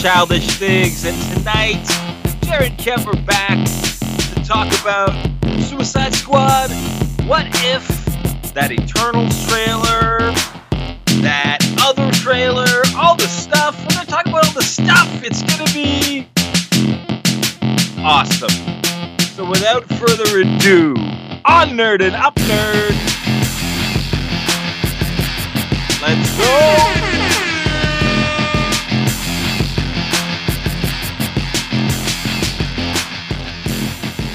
childish things. And tonight, Jared Kemp are back to talk about Suicide Squad. What if that Eternals trailer, that other trailer, all the stuff? We're to talk about all the stuff. It's to be awesome. So without further ado, on Nerd and Up Nerd, let's go!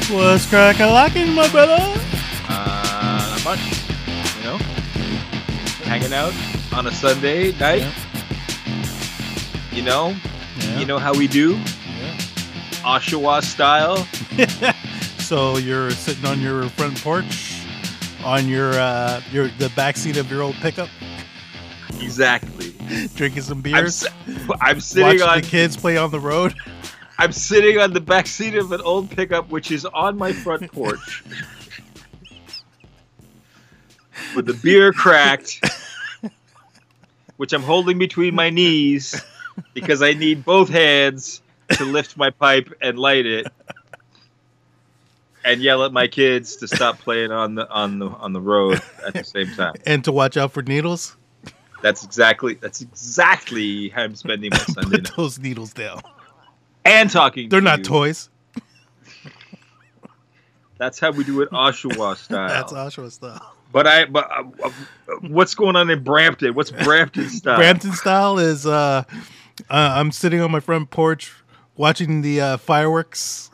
What's crack a lacking, my brother? Uh, not much, you know? Hanging out on a Sunday night, you know? Yeah. You know how we do? Yeah. Oshawa style. So you're sitting on your front porch, on your uh, your the back seat of your old pickup, Exactly. drinking some I'm, beers, s- I'm sitting watching on the kids play on the road. I'm sitting on the back seat of an old pickup, which is on my front porch, with the beer cracked, which I'm holding between my knees because I need both hands to lift my pipe and light it, and yell at my kids to stop playing on the on the on the road at the same time. and to watch out for needles. That's exactly that's exactly how I'm spending my Sunday Put night. those needles down. And talking. They're to not you. toys. That's how we do it Oshawa style. That's Oshawa style. But I, but uh, uh, what's going on in Brampton? What's Brampton style? Brampton style is uh, uh, I'm sitting on my front porch watching the uh, fireworks.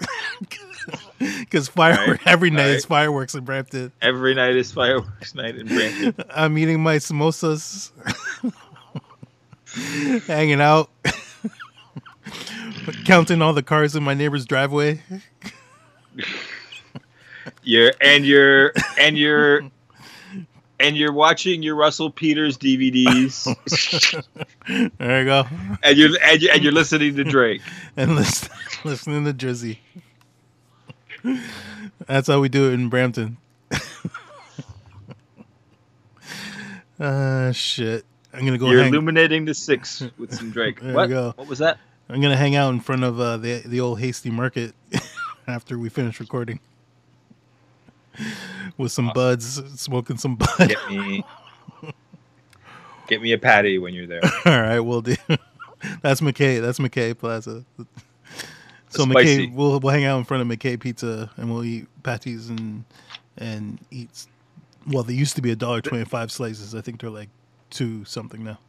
Because firework Right, every night is fireworks in Brampton. Every night is fireworks night in Brampton. I'm eating my samosas, hanging out, counting all the cars in my neighbor's driveway. You're and you're and you're and you're watching your Russell Peters DVDs, There you go. and you're and you're, and you're listening to Drake. And listen, listening to Drizzy. That's how we do it in Brampton. uh shit. I'm gonna go you're hang. illuminating the six with some Drake. There you what? go. What was that? I'm gonna hang out in front of uh, the the old Hasty Market after we finish recording. With some buds, smoking some bud. Get me, get me a patty when you're there. All right, we'll do. That's McKay. That's McKay Plaza. So Spicy. McKay, we'll we'll hang out in front of McKay Pizza and we'll eat patties and and eat. Well, they used to be a dollar twenty five slices. I think they're like two something now.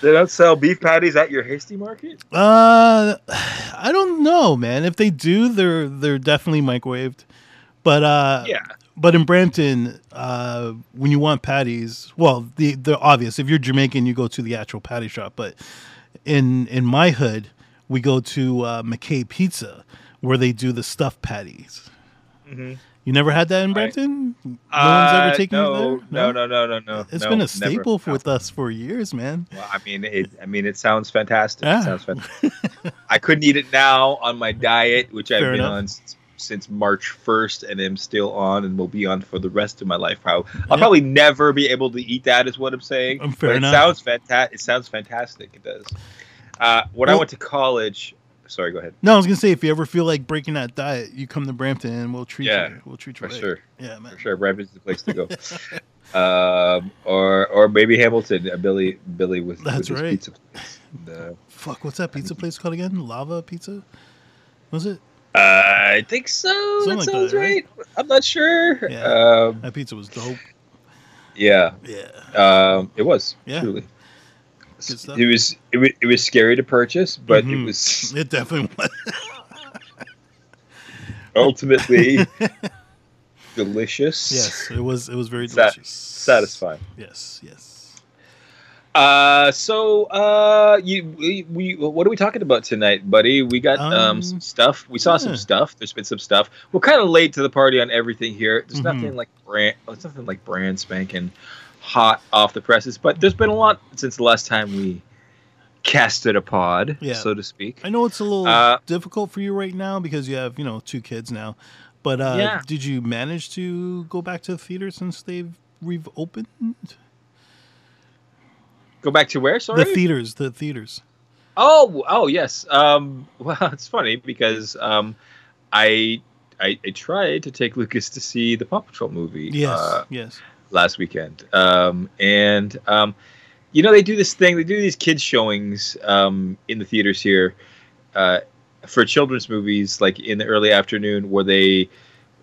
They don't sell beef patties at your Hasty Market. Uh, I don't know, man. If they do, they're they're definitely microwaved. But uh, Yeah. But in Brampton, uh, when you want patties, well, the the obvious. If you're Jamaican, you go to the actual patty shop. But in in my hood, we go to uh, McKay Pizza, where they do the stuffed patties. Mhm. You never had that in. Brampton? No one's ever Uh, taken no. No, no, no, no, no. It's been a staple for, with us for years, man. Well, I mean, it. I mean, it sounds fantastic. It sounds fantastic. I couldn't eat it now on my diet, which I've been on since, March first, and am still on, and will be on for the rest of my life. How I'll Yeah. probably never be able to eat that, is what I'm saying. Um, fair but enough. it sounds fantastic. It sounds fantastic. It does. Uh, when I went to college, sorry, go ahead. No, I was gonna say if you ever feel like breaking that diet, you come to Brampton and we'll treat Yeah, you. We'll treat For you right. sure, Yeah, man. for sure. Brampton's the place to go. um, or or maybe Hamilton. Uh, Billy Billy with, That's with his right. pizza place. And, uh, Fuck, what's that pizza place called again? Lava Pizza? Was it? Uh, I think so. Something that like sounds that, right. right? I'm not sure. Yeah. Um, That pizza was dope. yeah. Yeah. Um, it was. Yeah. Truly. Good stuff. It was, it was. It was scary to purchase, but it Mhm. was It definitely was. ultimately delicious. yes, it was. It was very delicious. Satisfying. Yes, yes. Uh, so uh, you we, we what are we talking about tonight, buddy? We got um, Um, some stuff. We saw yeah. some stuff. There's been some stuff. We're kind of late to the party on everything here. There's Mhm. nothing like brand. oh, nothing like brand spanking hot off the presses. But there's been a lot since the last time we casted a pod, Yeah. so to speak. I know it's a little Uh, difficult for you right now because you have you know two kids now. But uh, Yeah. did you manage to go back to the theater since they've reopened? Go back to where? Sorry. The theaters. The theaters. Oh, oh yes. Um, well, it's funny because um, I, I I tried to take Lucas to see the Paw Patrol movie. Yes. Uh, yes. Last weekend. Um, and um, you know they do this thing. They do these kids showings um, in the theaters here uh, for children's movies, like in the early afternoon, where they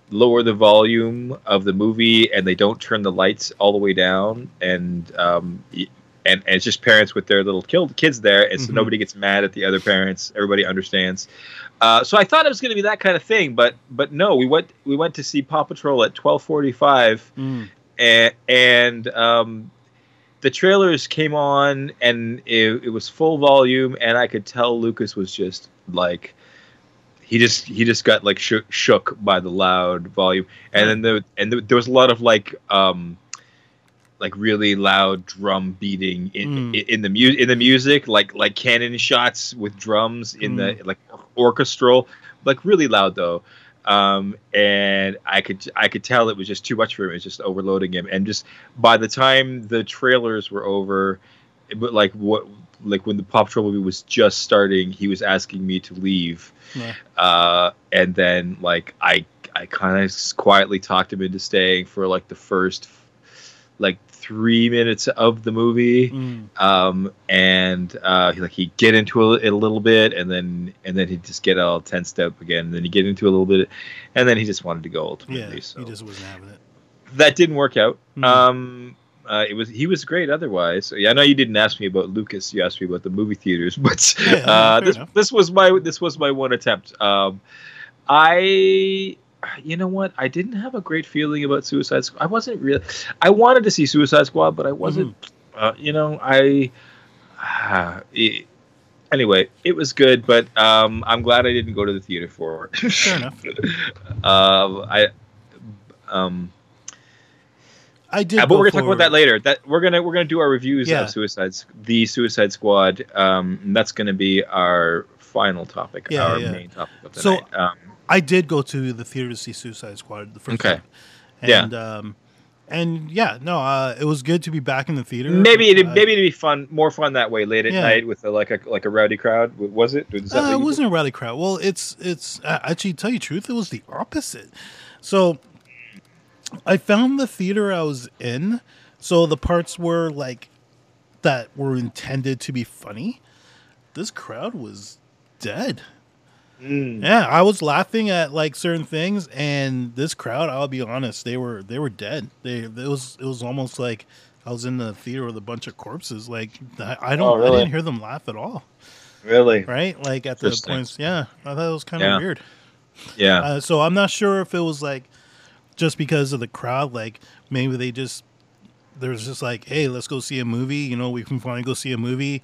lower the volume of the movie and they don't turn the lights all the way down, and um, y- and, and it's just parents with their little kids there, and so Mhm. nobody gets mad at the other parents. Everybody understands. Uh, so I thought it was going to be that kind of thing, but but no, we went we went to see Paw Patrol at twelve forty five Mm. And, and um, the trailers came on and it, it was full volume and i could tell lucas was just like he just he just got like shook, shook by the loud volume. And then the and the, there was a lot of like um like really loud drum beating in Mm. in the mu- in the music like like cannon shots with drums in the like orchestral. Like really loud though um and i could i could tell it was just too much for him. It was just overloading him. And just by the time the trailers were over but like what like when the Paw Patrol movie was just starting he was asking me to leave. Yeah. uh and then like i i kind of quietly talked him into staying for like the first like three minutes of the movie Mm. um, and uh, he, like he'd get into it a little bit, and then and then he'd just get all tensed up again, and then he'd get into a little bit, and then he just wanted to go ultimately. Yeah. so He just wasn't having it. that didn't work out. Mm. Um, uh, it was he was great otherwise. So, yeah, I know you didn't ask me about Lucas. You asked me about the movie theaters, but Yeah, uh, this enough. this was my this was my one attempt. Um, I. You know what? I didn't have a great feeling about Suicide Squad. I wasn't really. I wanted to see Suicide Squad, but I wasn't Mm-hmm. uh, you know, I. Uh, it, anyway, it was good, but um, I'm glad I didn't go to the theater for it. Fair enough. um, I. Um, I did. uh, but we're gonna talk about that later. That we're gonna we're gonna do our reviews Yeah. of Suicide, the Suicide Squad. Um, that's gonna be our final topic, Yeah, our yeah. main topic of So, tonight. um, I did go to the theater to see Suicide Squad the first Okay. time. Yeah. And, um, and yeah, no, uh, it was good to be back in the theater. maybe it Uh, maybe it'd be fun, more fun that way late at Yeah. night with a, like a like a rowdy crowd. Was it? Was Uh, it wasn't a rowdy crowd. Well, it's it's uh, actually tell you the truth, it was the opposite. So I found the theater I was in. So the parts were like that were intended to be funny. This crowd was dead. Mm. Yeah, I was laughing at like certain things, and this crowd, I'll be honest, they were they were dead. They it was it was almost like I was in the theater with a bunch of corpses. Like I, I don't Oh, I didn't hear them laugh at all. Really? Right? Like at the points, yeah, I thought it was kind of Yeah. weird. Yeah. Uh, so I'm not sure if it was like just because of the crowd, like maybe they just there's just like, hey, let's go see a movie. You know, we can finally go see a movie,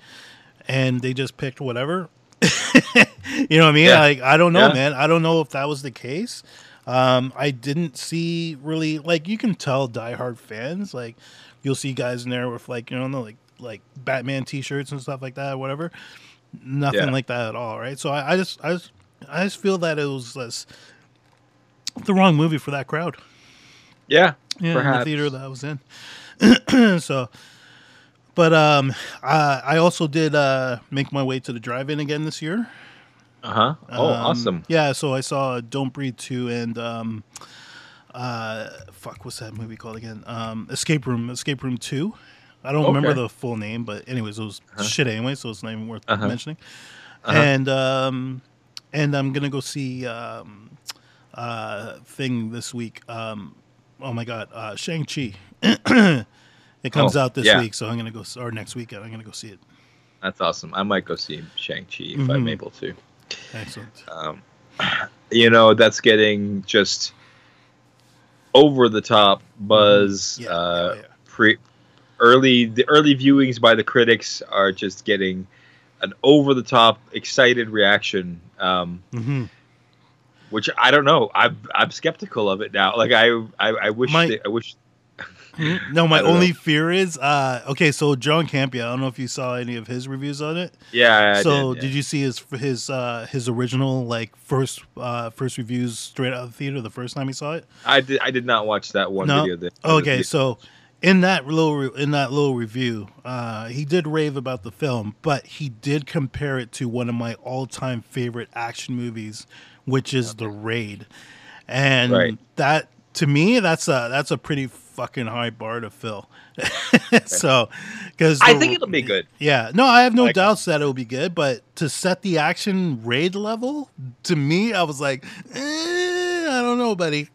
and they just picked whatever. you know what I mean? Yeah. Like I don't know, Yeah. man. I don't know if that was the case. Um, I didn't see really like you can tell diehard fans like you'll see guys in there with like you know like like Batman T-shirts and stuff like that, or whatever. Nothing Yeah. like that at all, right? So I, I just I just I just feel that it was less the wrong movie for that crowd. yeah. Yeah, the theater that I was in. so, but um, I, I also did uh make my way to the drive-in again this year. Uh huh. Oh, Um, awesome. Yeah, so I saw Don't Breathe two and um, uh, fuck, what's that movie called again? Um, Escape Room, Escape Room two. I don't remember the full name, but anyways, it was Uh-huh. shit anyway, so it's not even worth Uh-huh. mentioning. Uh-huh. And um, and I'm gonna go see um, uh, thing this week. Um, oh my god, uh, Shang Chi. it comes Oh, out this yeah. week, so I'm gonna go or next weekend. I'm gonna go see it. That's awesome. I might go see Shang Chi if I'm Mhm. able to. Excellent. Um, you know, that's getting just over the top buzz. Mm-hmm. Yeah, uh, yeah. Pre early the early viewings by the critics are just getting an over the top excited reaction. Um, hmm which I don't know. I'm I'm skeptical of it now. Like I I, I wish My- they, I wish No, my only know. fear is uh, okay. So John Campea, I don't know if you saw any of his reviews on it. yeah. I so did, did, you see his his uh, his original like first uh, first reviews straight out of the theater the first time he saw it? I did I did not watch that one No? video. That, Okay, so in that little re- in that little review, uh, he did rave about the film, but he did compare it to one of my all-time favorite action movies, which is The Raid, and Right. that to me that's a that's a pretty fucking high bar to fill. so, because I think it'll be good. Yeah, no, I have no Like- doubts that it'll be good, but to set the action raid level, to me, I was like, eh, I don't know, buddy.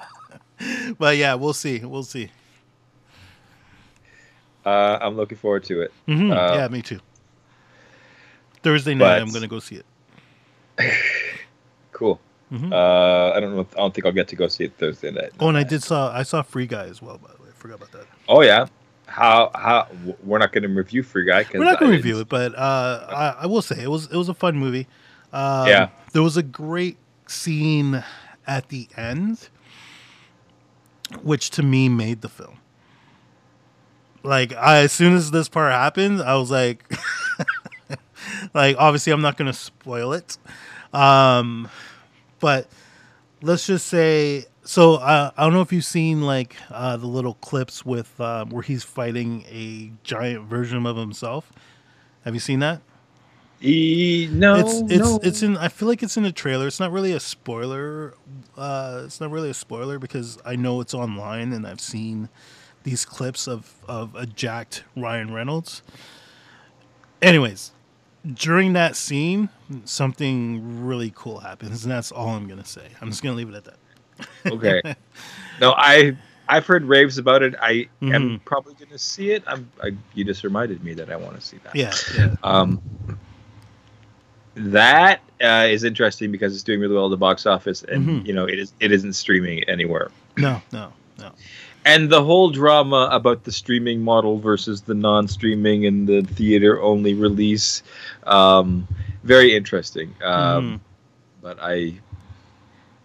but yeah, we'll see. We'll see. Uh, I'm looking forward to it. Mhm, Uh, yeah, me too. Thursday night, but- I'm gonna go see it. Cool. Mhm. Uh, I don't know. If, I don't think I'll get to go see it Thursday night. Oh, and I did saw I saw Free Guy as well. By the way, I forgot about that. Oh yeah. How how we're not going to review Free Guy? We're not gonna review it, but uh, I, I will say it was it was a fun movie. Um, Yeah. there was a great scene at the end, which to me made the film. Like I, as soon as this part happened, I was like, like obviously I'm not gonna spoil it, um, but let's just say so uh, I don't know if you've seen like uh, the little clips with uh, where he's fighting a giant version of himself. Have you seen that? E, no, it's it's no. it's in. I feel like it's in the trailer. It's not really a spoiler. Uh, it's not really a spoiler because I know it's online and I've seen these clips of of a jacked Ryan Reynolds. Anyways, during that scene, something really cool happens, and that's all I'm gonna say. I'm just gonna leave it at that. okay. No, I I've heard raves about it. I am Mhm. probably to see it. I'm. I, you just reminded me that I want to see that. Yeah, yeah. Um, that uh, is interesting because it's doing really well at the box office, and Mhm. you know it is. It isn't streaming anywhere. No, no, no. And the whole drama about the streaming model versus the non-streaming and the theater-only release, um, very interesting. Um, Mhm. But I,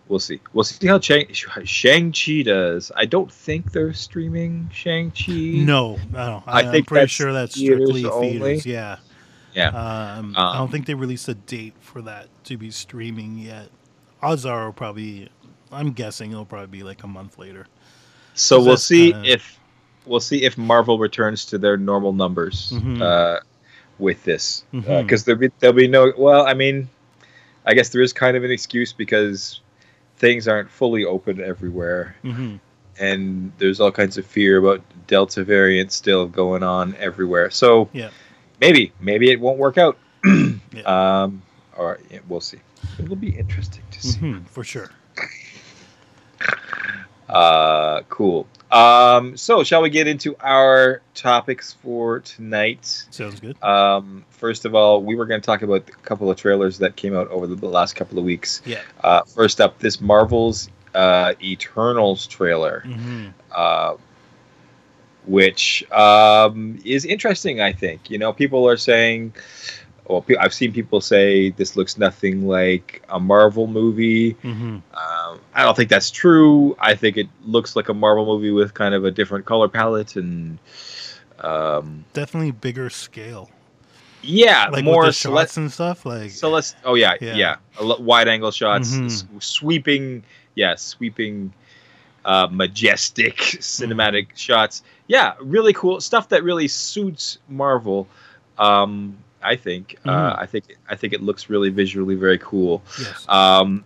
we'll see. We'll see how Shang Shang Chi does. I don't think they're streaming Shang Chi. No. I I, think pretty that's sure that's strictly only. theaters. Yeah. Yeah. Um, I Um, don't think they released a date for that to be streaming yet. Odds are probably. I'm guessing it'll probably be like a month later. So we'll see kinda- if we'll see if Marvel returns to their normal numbers Mhm. uh, with this because there'll be there'll be no. Well, I mean, I guess there is kind of an excuse because things aren't fully open everywhere, hmm and there's all kinds of fear about Delta variant still going on everywhere. So Yeah. maybe maybe it won't work out. Yeah. Um, or yeah, we'll see. It will be interesting to see. hmm For sure. Uh, cool. Um, so shall we get into our topics for tonight? Sounds good. Um, first of all, we were going to talk about a couple of trailers that came out over the, last couple of weeks. Yeah. Uh, first up, this Marvel's uh, Eternals trailer, hmm uh, which um, is interesting. I think you know people are saying. Well, pe- I've seen people say this looks nothing like a Marvel movie. hmm Um, I don't think that's true. I think it looks like a Marvel movie with kind of a different color palette and, um, Definitely bigger scale. yeah, Like more with the cele- shots and stuff. Like Celest. Oh yeah, Yeah. yeah, wide angle shots, Mhm. s- sweeping, yeah, sweeping, uh, majestic cinematic shots. Yeah, really cool stuff that really suits Marvel. Um, I think. Uh, Mhm. I think. I think it looks really visually very cool. yes. Um,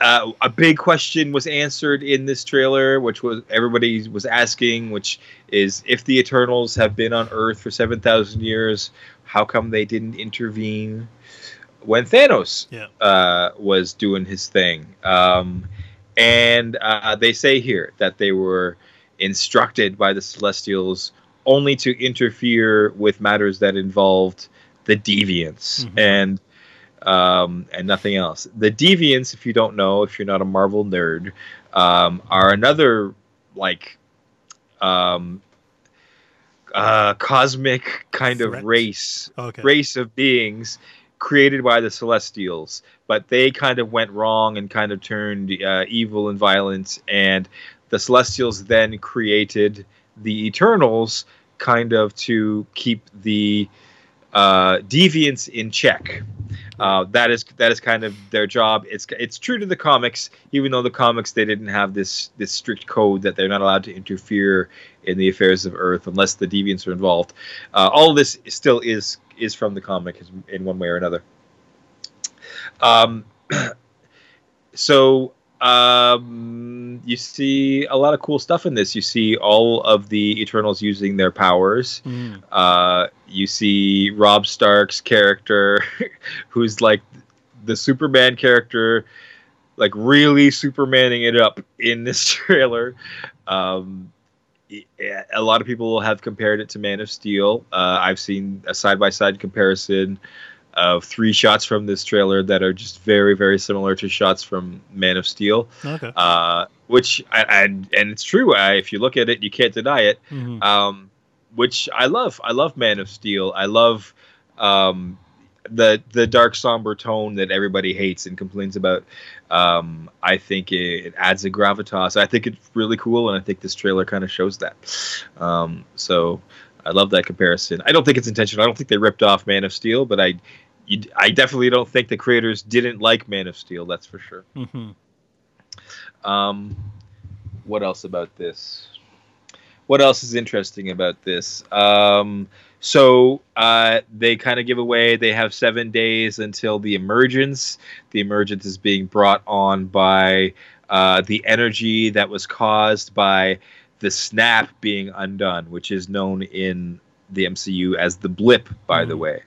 uh, a big question was answered in this trailer, which was everybody was asking, which is if the Eternals have been on Earth for seven thousand years, how come they didn't intervene when Thanos Yeah. uh, was doing his thing? Um, and uh, they say here that they were instructed by the Celestials only to interfere with matters that involved the deviants Mhm. and um, and nothing else. The deviants, if you don't know, if you're not a Marvel nerd, um, are another like um, uh, cosmic kind Threat? of race Okay. race of beings created by the Celestials, but they kind of went wrong and kind of turned uh, evil and violent, and the Celestials then created the Eternals, kind of to keep the uh, deviants in check. Uh, that is that is kind of their job. It's it's true to the comics, even though the comics they didn't have this this strict code that they're not allowed to interfere in the affairs of Earth unless the deviants are involved. Uh, all of this still is is from the comic in one way or another. Um, so um, you see a lot of cool stuff in this. You see all of the Eternals using their powers. Mm. Uh, you see Robb Stark's character, who's like the Superman character, like really Supermaning it up in this trailer. Um, a lot of people have compared it to Man of Steel. Uh, I've seen a side by side comparison of three shots from this trailer that are just very, very similar to shots from Man of Steel. Okay. Uh, which I, I, and it's true. I, if you look at it, you can't deny it. Mhm. Um, which I love. I love Man of Steel. I love um, the the dark somber tone that everybody hates and complains about. Um, I think it, it adds a gravitas. I think it's really cool, and I think this trailer kind of shows that. Um, so I love that comparison. I don't think it's intentional. I don't think they ripped off Man of Steel, but I. You, I definitely don't think the creators didn't like Man of Steel. That's for sure. Mhm. Um, what else about this? What else is interesting about this? Um, so uh, they kind of give away. They have seven days until the emergence. The emergence is being brought on by uh, the energy that was caused by the snap being undone, which is known in the MCU as the blip. By the Mhm. way,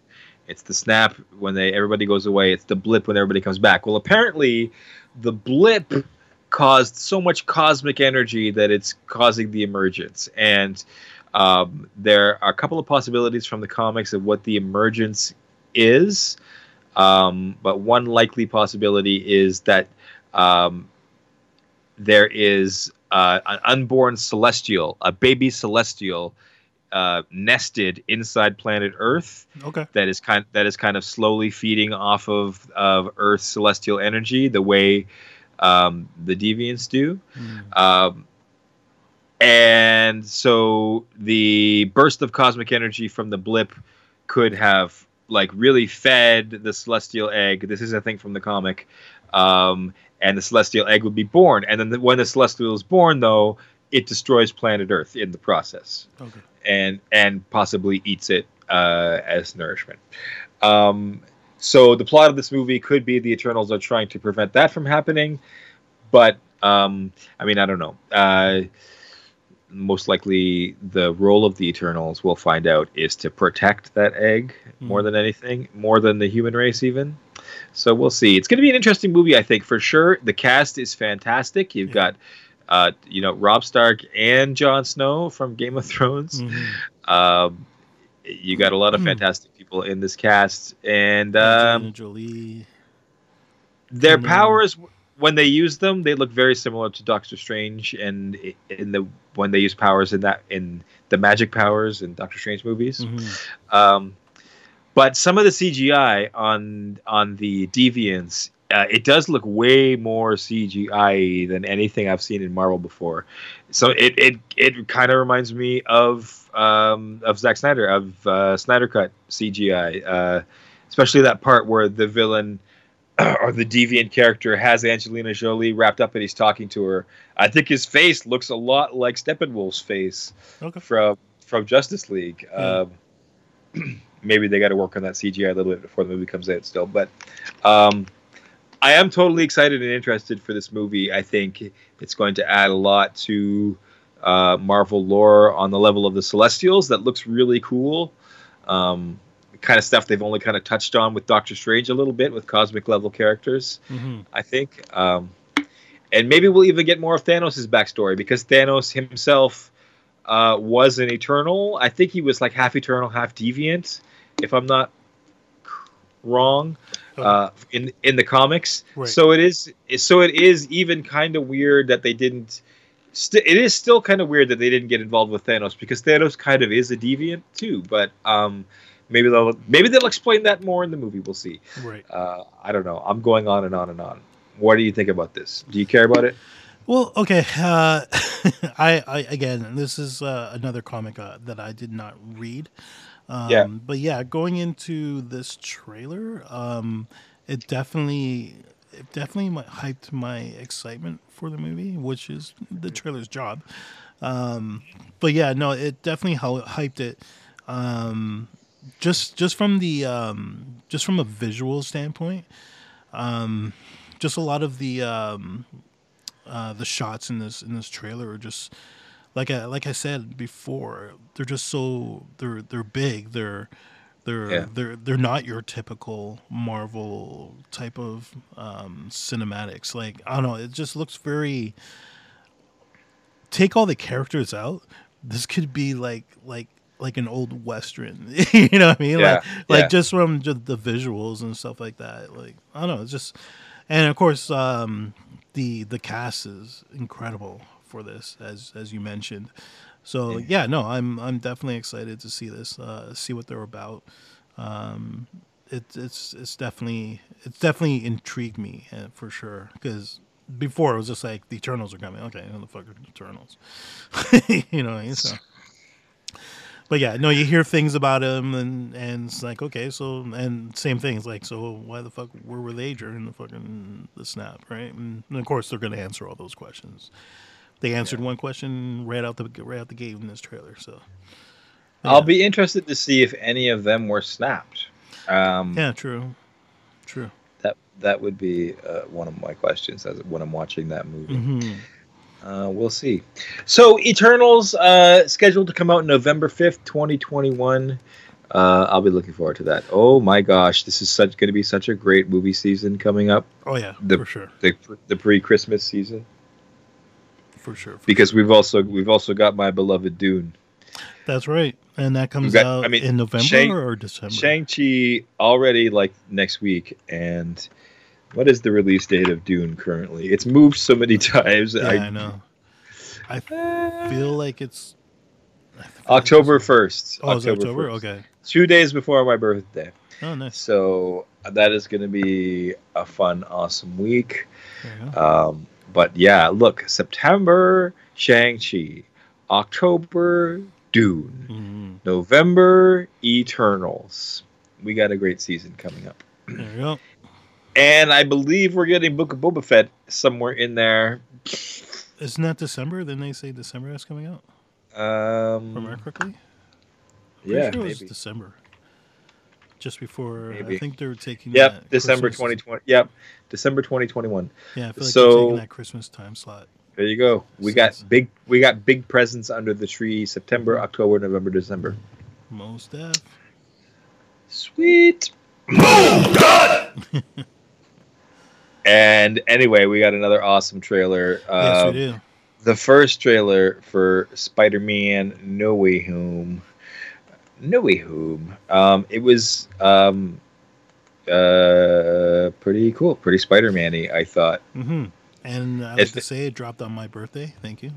it's the snap when they everybody goes away. It's the blip when everybody comes back. Well, apparently, the blip caused so much cosmic energy that it's causing the emergence. And um, there are a couple of possibilities from the comics of what the emergence is. Um, but one likely possibility is that um, there is uh, an unborn celestial, a baby celestial, uh, nested inside planet Earth Okay. that is kind that is kind of slowly feeding off of of Earth's celestial energy the way um, the deviants do. Mm. Um, and so the burst of cosmic energy from the blip could have like really fed the celestial egg. This is a thing from the comic. Um, and the celestial egg would be born. And then the, when the celestial is born, though, it destroys planet Earth in the process Okay. and and possibly eats it uh, as nourishment. Um, so the plot of this movie could be the Eternals are trying to prevent that from happening, but um, I mean I don't know. Uh, most likely, the role of the Eternals we'll find out is to protect that egg more Mhm. than anything, more than the human race even. So we'll see. It's going to be an interesting movie, I think, for sure. The cast is fantastic. You've Yeah. got, uh, you know, Robb Stark and Jon Snow from Game of Thrones. Mhm. Um, you got a lot of Mm. fantastic people in this cast, and um, Jolie. their Mhm. powers, when they use them, they look very similar to Doctor Strange, and in the when they use powers in that in the magic powers in Doctor Strange movies. Mhm. Um, but some of the CGI on on the Deviants, uh, it does look way more CGI than anything I've seen in Marvel before. So it it, it kind of reminds me of um, of Zack Snyder of uh, Snyder Cut CGI, uh, especially that part where the villain. Or the deviant character has Angelina Jolie wrapped up and he's talking to her. I think his face looks a lot like Steppenwolf's face Okay. from from Justice League. Yeah. Um, maybe they got to work on that CGI a little bit before the movie comes out still, but um, I am totally excited and interested for this movie. I think it's going to add a lot to uh, Marvel lore on the level of the Celestials. That looks really cool. Um, kind of stuff they've only kind of touched on with Doctor Strange a little bit with cosmic level characters. Mhm. I think. Um, and maybe we'll even get more of Thanos' backstory because Thanos himself uh, was an Eternal. I think he was like half Eternal, half Deviant, if I'm not wrong, uh, in in the comics. Right. So it is. So it is even kind of weird that they didn't. St- it is still kind of weird that they didn't get involved with Thanos because Thanos kind of is a deviant too. But um, maybe they'll maybe they'll explain that more in the movie. We'll see. Right. Uh, I don't know. I'm going on and on and on. What do you think about this? Do you care about it? Well, okay. Uh, I, I again, this is uh, another comic uh, that I did not read. Um, Yeah. But yeah, going into this trailer, um, it definitely it definitely hyped my excitement for the movie, which is the trailer's job. Um, but yeah, no, it definitely hyped it. Um, just just from the um, just from a visual standpoint, um, just a lot of the um, uh, the shots in this in this trailer are just like I like I said before, they're just so they're they're big. They're they're Yeah. they're they're not your typical Marvel type of um, cinematics. Like I don't know, it just looks very. Take all the characters out. This could be like like like an old western. you know what I mean? Yeah, Like like yeah. just from just the visuals and stuff like that. Like I don't know, it's just and of course um, the the cast is incredible for this as as you mentioned. So Yeah. yeah, no, I'm I'm definitely excited to see this, uh, see what they're about. Um, it, it's it's definitely it's definitely intrigued me uh, for sure because before it was just like the Eternals are coming. Okay, who the fuck are the Eternals? you know, what I mean? so. But yeah, no, you hear things about him, and and it's like okay, so and same things like so why the fuck where were they during the fucking the snap, right? And, and of course they're gonna answer all those questions. They answered one question right out the right out the gate in this trailer, so I'll be interested to see if any of them were snapped. Um, yeah, true, true. That that would be uh, one of my questions as when I'm watching that movie. hmm Uh, we'll see. So Eternals uh, scheduled to come out November fifth, twenty twenty one. Uh, I'll be looking forward to that. Oh my gosh, this is such going to be such a great movie season coming up. Oh yeah, The- for sure, The the pre Christmas season for sure. for because sure. we've also we've also got my beloved Dune. that's right, and that comes got- out I mean, in November Shang- or December. Shang Chi already like next week, and what is the release date of Dune currently? It's moved so many times. yeah, I, I, know. I feel like it's feel October first. Oh, is it October? 1st. Okay. Two days before my birthday. Oh, nice. So that is going to be a fun, awesome week. Um, but yeah, look, September Shang-Chi, October Dune, Mhm. November Eternals. We got a great season coming up. There you go. And I believe we're getting Book of Boba Fett somewhere in there. Isn't that December? Didn't they say December is coming out? Remember Um, correctly? Pretty yeah, sure it was maybe. December. Just before, I think they were taking. Yep, that December 2020. Yep, December 2021. Yeah, I feel like So- they're taking that Christmas time slot. There you go. We got big. We got big presents under the tree. September, October, November, December. Most def. Sweet. and anyway, we got another awesome trailer. yes, Uh, we do. the first trailer for Spider-Man: No Way Home. No Way Home. Um, it was um, uh, pretty cool, pretty Spider-Man-y. I thought. hmm And I like to say it dropped on my birthday. Thank you.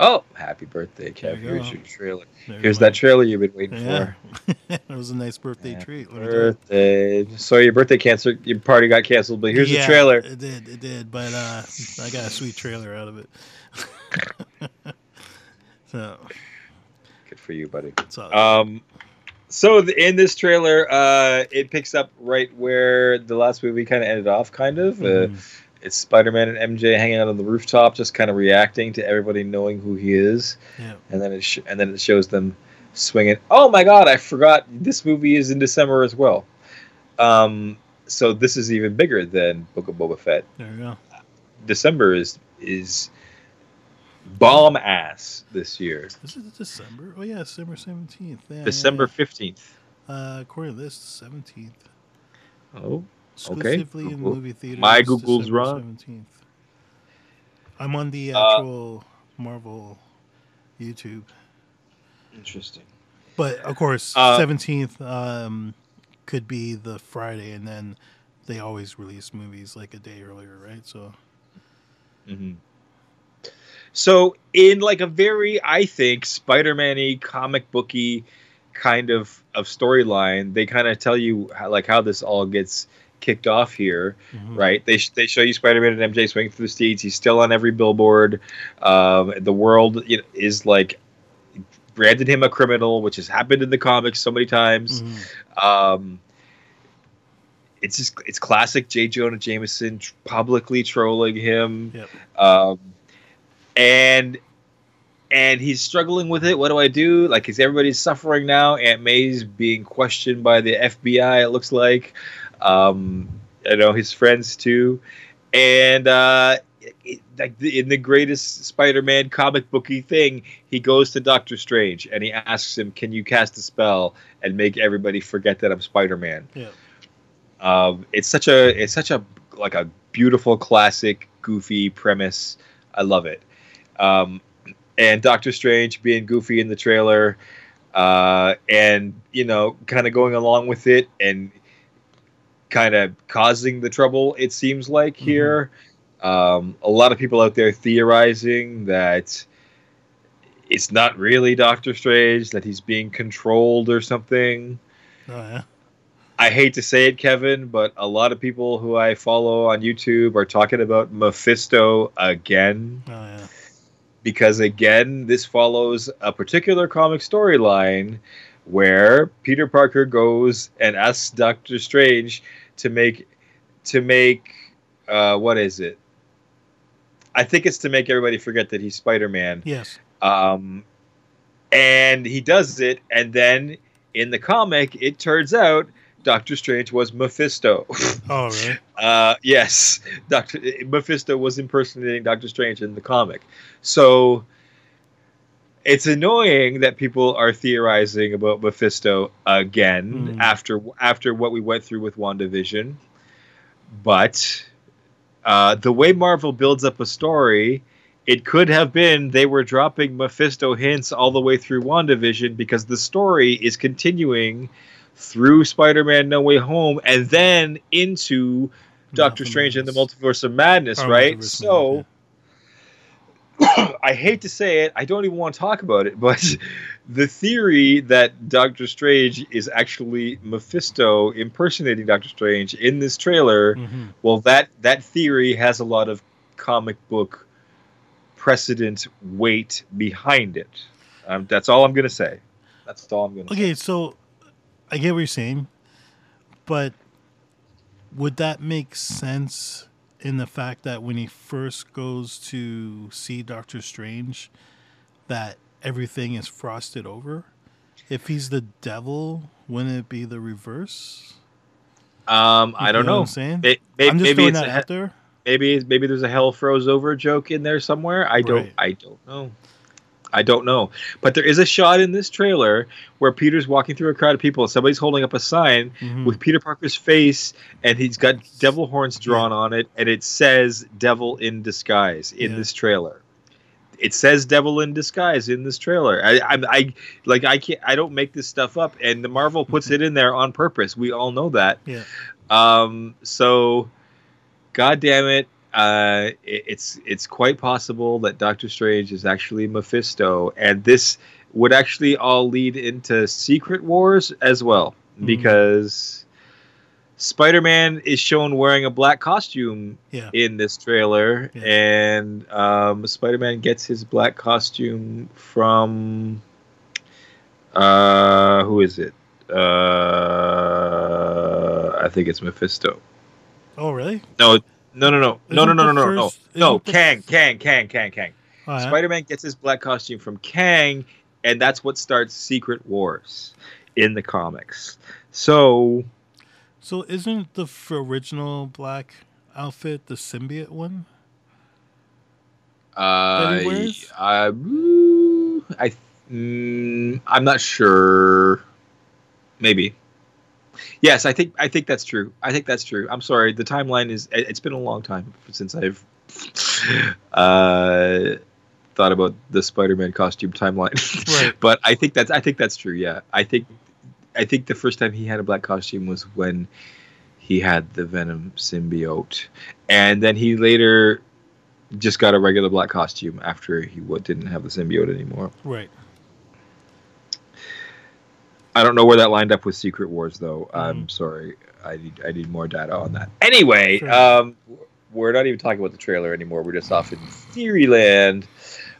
Oh, happy birthday, Kev! you Here's your trailer. There's Here's my- that trailer you've been waiting Yeah, for. it was a nice birthday Happy treat. Let me tell you. Birthday. Sorry, your birthday cancer. Your party got canceled, but here's Yeah, the trailer. It did, it did, but uh, I got a sweet trailer out of it. so for you, buddy. Um, so the, in this trailer, uh, it picks up right where the last movie kind of ended off. Kind of, uh, Mhm. it's Spider-Man and MJ hanging out on the rooftop, just kind of reacting to everybody knowing who he is, yeah. and then it sh- and then it shows them swinging. Oh my God! I forgot this movie is in December as well. Um, so this is even bigger than Book of Boba Fett. There you go. December is is bomb ass this year. This is December? Oh yeah, December seventeenth. Yeah, yeah, December yeah. fifteenth. Uh, according to this, seventeenth. Oh, Exclusively in Google. movie theaters. My Google's wrong. Seventeenth. I'm on the Uh, actual Marvel YouTube, interesting. but of course, Uh, seventeenth um, could be the Friday, and then they always release movies like a day earlier, right? So hmm So, in like a very, I think, Spider-Man-y, comic booky kind of of storyline, they kind of tell you how, like how this all gets kicked off here, mhm. right? They sh- they show you Spider-Man and MJ swinging through the streets. He's still on every billboard. Um, the world you know, is like branded him a criminal, which has happened in the comics so many times. Mhm. um, it's just it's classic J. Jonah Jameson tr- publicly trolling him, Yep. um, and and he's struggling with it. What do I do? Like, is everybody's suffering now? Aunt May's being questioned by the FBI. It looks like, um, I know his friends too, and uh, it, like the- in the greatest Spider-Man comic booky thing, he goes to Doctor Strange and he asks him, "Can you cast a spell and make everybody forget that I'm Spider-Man?" Yeah. Um, it's such a it's such a like a beautiful classic goofy premise. I love it. Um, and Doctor Strange being goofy in the trailer, uh, and you know, kind of going along with it and kind of causing the trouble. It seems like Mhm. here, um, a lot of people out there theorizing that it's not really Doctor Strange, that he's being controlled or something. Oh yeah. I hate to say it, Kevin, but a lot of people who I follow on YouTube are talking about Mephisto again Oh yeah. Because, again, this follows a particular comic storyline where Peter Parker goes and asks Doctor Strange to make to make uh, what is it? I think it's to make everybody forget that he's Spider Man. Yes. Um, and he does it, and then in the comic, it turns out Doctor Strange was Mephisto. Oh really? uh, yes, Doctor Mephisto was impersonating Doctor Strange in the comic. So it's annoying that people are theorizing about Mephisto again Hmm. after after what we went through with WandaVision. But uh, the way Marvel builds up a story, it could have been they were dropping Mephisto hints all the way through WandaVision because the story is continuing through Spider-Man No Way Home and then into Doctor Strange and the. Multiverse of Madness, Or right? So Madness, I hate to say it, I don't even want to talk about it, but the theory that Doctor Strange is actually Mephisto impersonating Doctor Strange in this trailer, yeah. Mhm. well that that theory has a lot of comic book precedent weight behind it. Um, that's all I'm going to say. That's all I'm going to say. Okay, so I get what you're saying, but would that make sense in the fact that when he first goes to see Doctor Strange, that everything is frosted over? If he's the devil, wouldn't it be the reverse? Um, I don't know. I'm saying? May- I'm just maybe throwing it's that a, out there. maybe maybe there's a hell froze over joke in there somewhere. I don't Right. I don't know. I don't know. But there is a shot in this trailer where Peter's walking through a crowd of people and somebody's holding up a sign Mhm. with Peter Parker's face and he's got devil horns drawn on it and it says devil in disguise in Yeah. this trailer. It says devil in disguise in this trailer. I, I, I like I can't I don't make this stuff up and the Marvel puts it in there on purpose. We all know that. Yeah. Um, so, God damn it, uh, it, it's it's quite possible that Doctor Strange is actually Mephisto, and this would actually all lead into Secret Wars as well, Mhm. because Spider-Man is shown wearing a black costume Yeah. in this trailer, Yeah. and um, Spider-Man gets his black costume from uh, who is it? Uh, I think it's Mephisto. Oh, really? No, no, no, no, no, no, no, no, no, no, no. Kang, Kang, Kang, Kang, Kang. Yeah? Spider-Man gets his black costume from Kang, and that's what starts Secret Wars in the comics. So So isn't the original black outfit the symbiote one? Uh. I, I, mm, I'm not sure. Maybe. Yes, I think I think that's true. I think that's true. I'm sorry. The timeline is. it- It's been a long time since I've uh, thought about the Spider-Man costume timeline. Right. but I think that's. I think that's true. Yeah. I think. I think the first time he had a black costume was when he had the Venom symbiote, and then he later just got a regular black costume after he didn't have the symbiote anymore. Right. I don't know where that lined up with Secret Wars, though. I'm Mhm. sorry. I need I need more data on that. Anyway, Sure. um, we're not even talking about the trailer anymore. We're just off in theory land.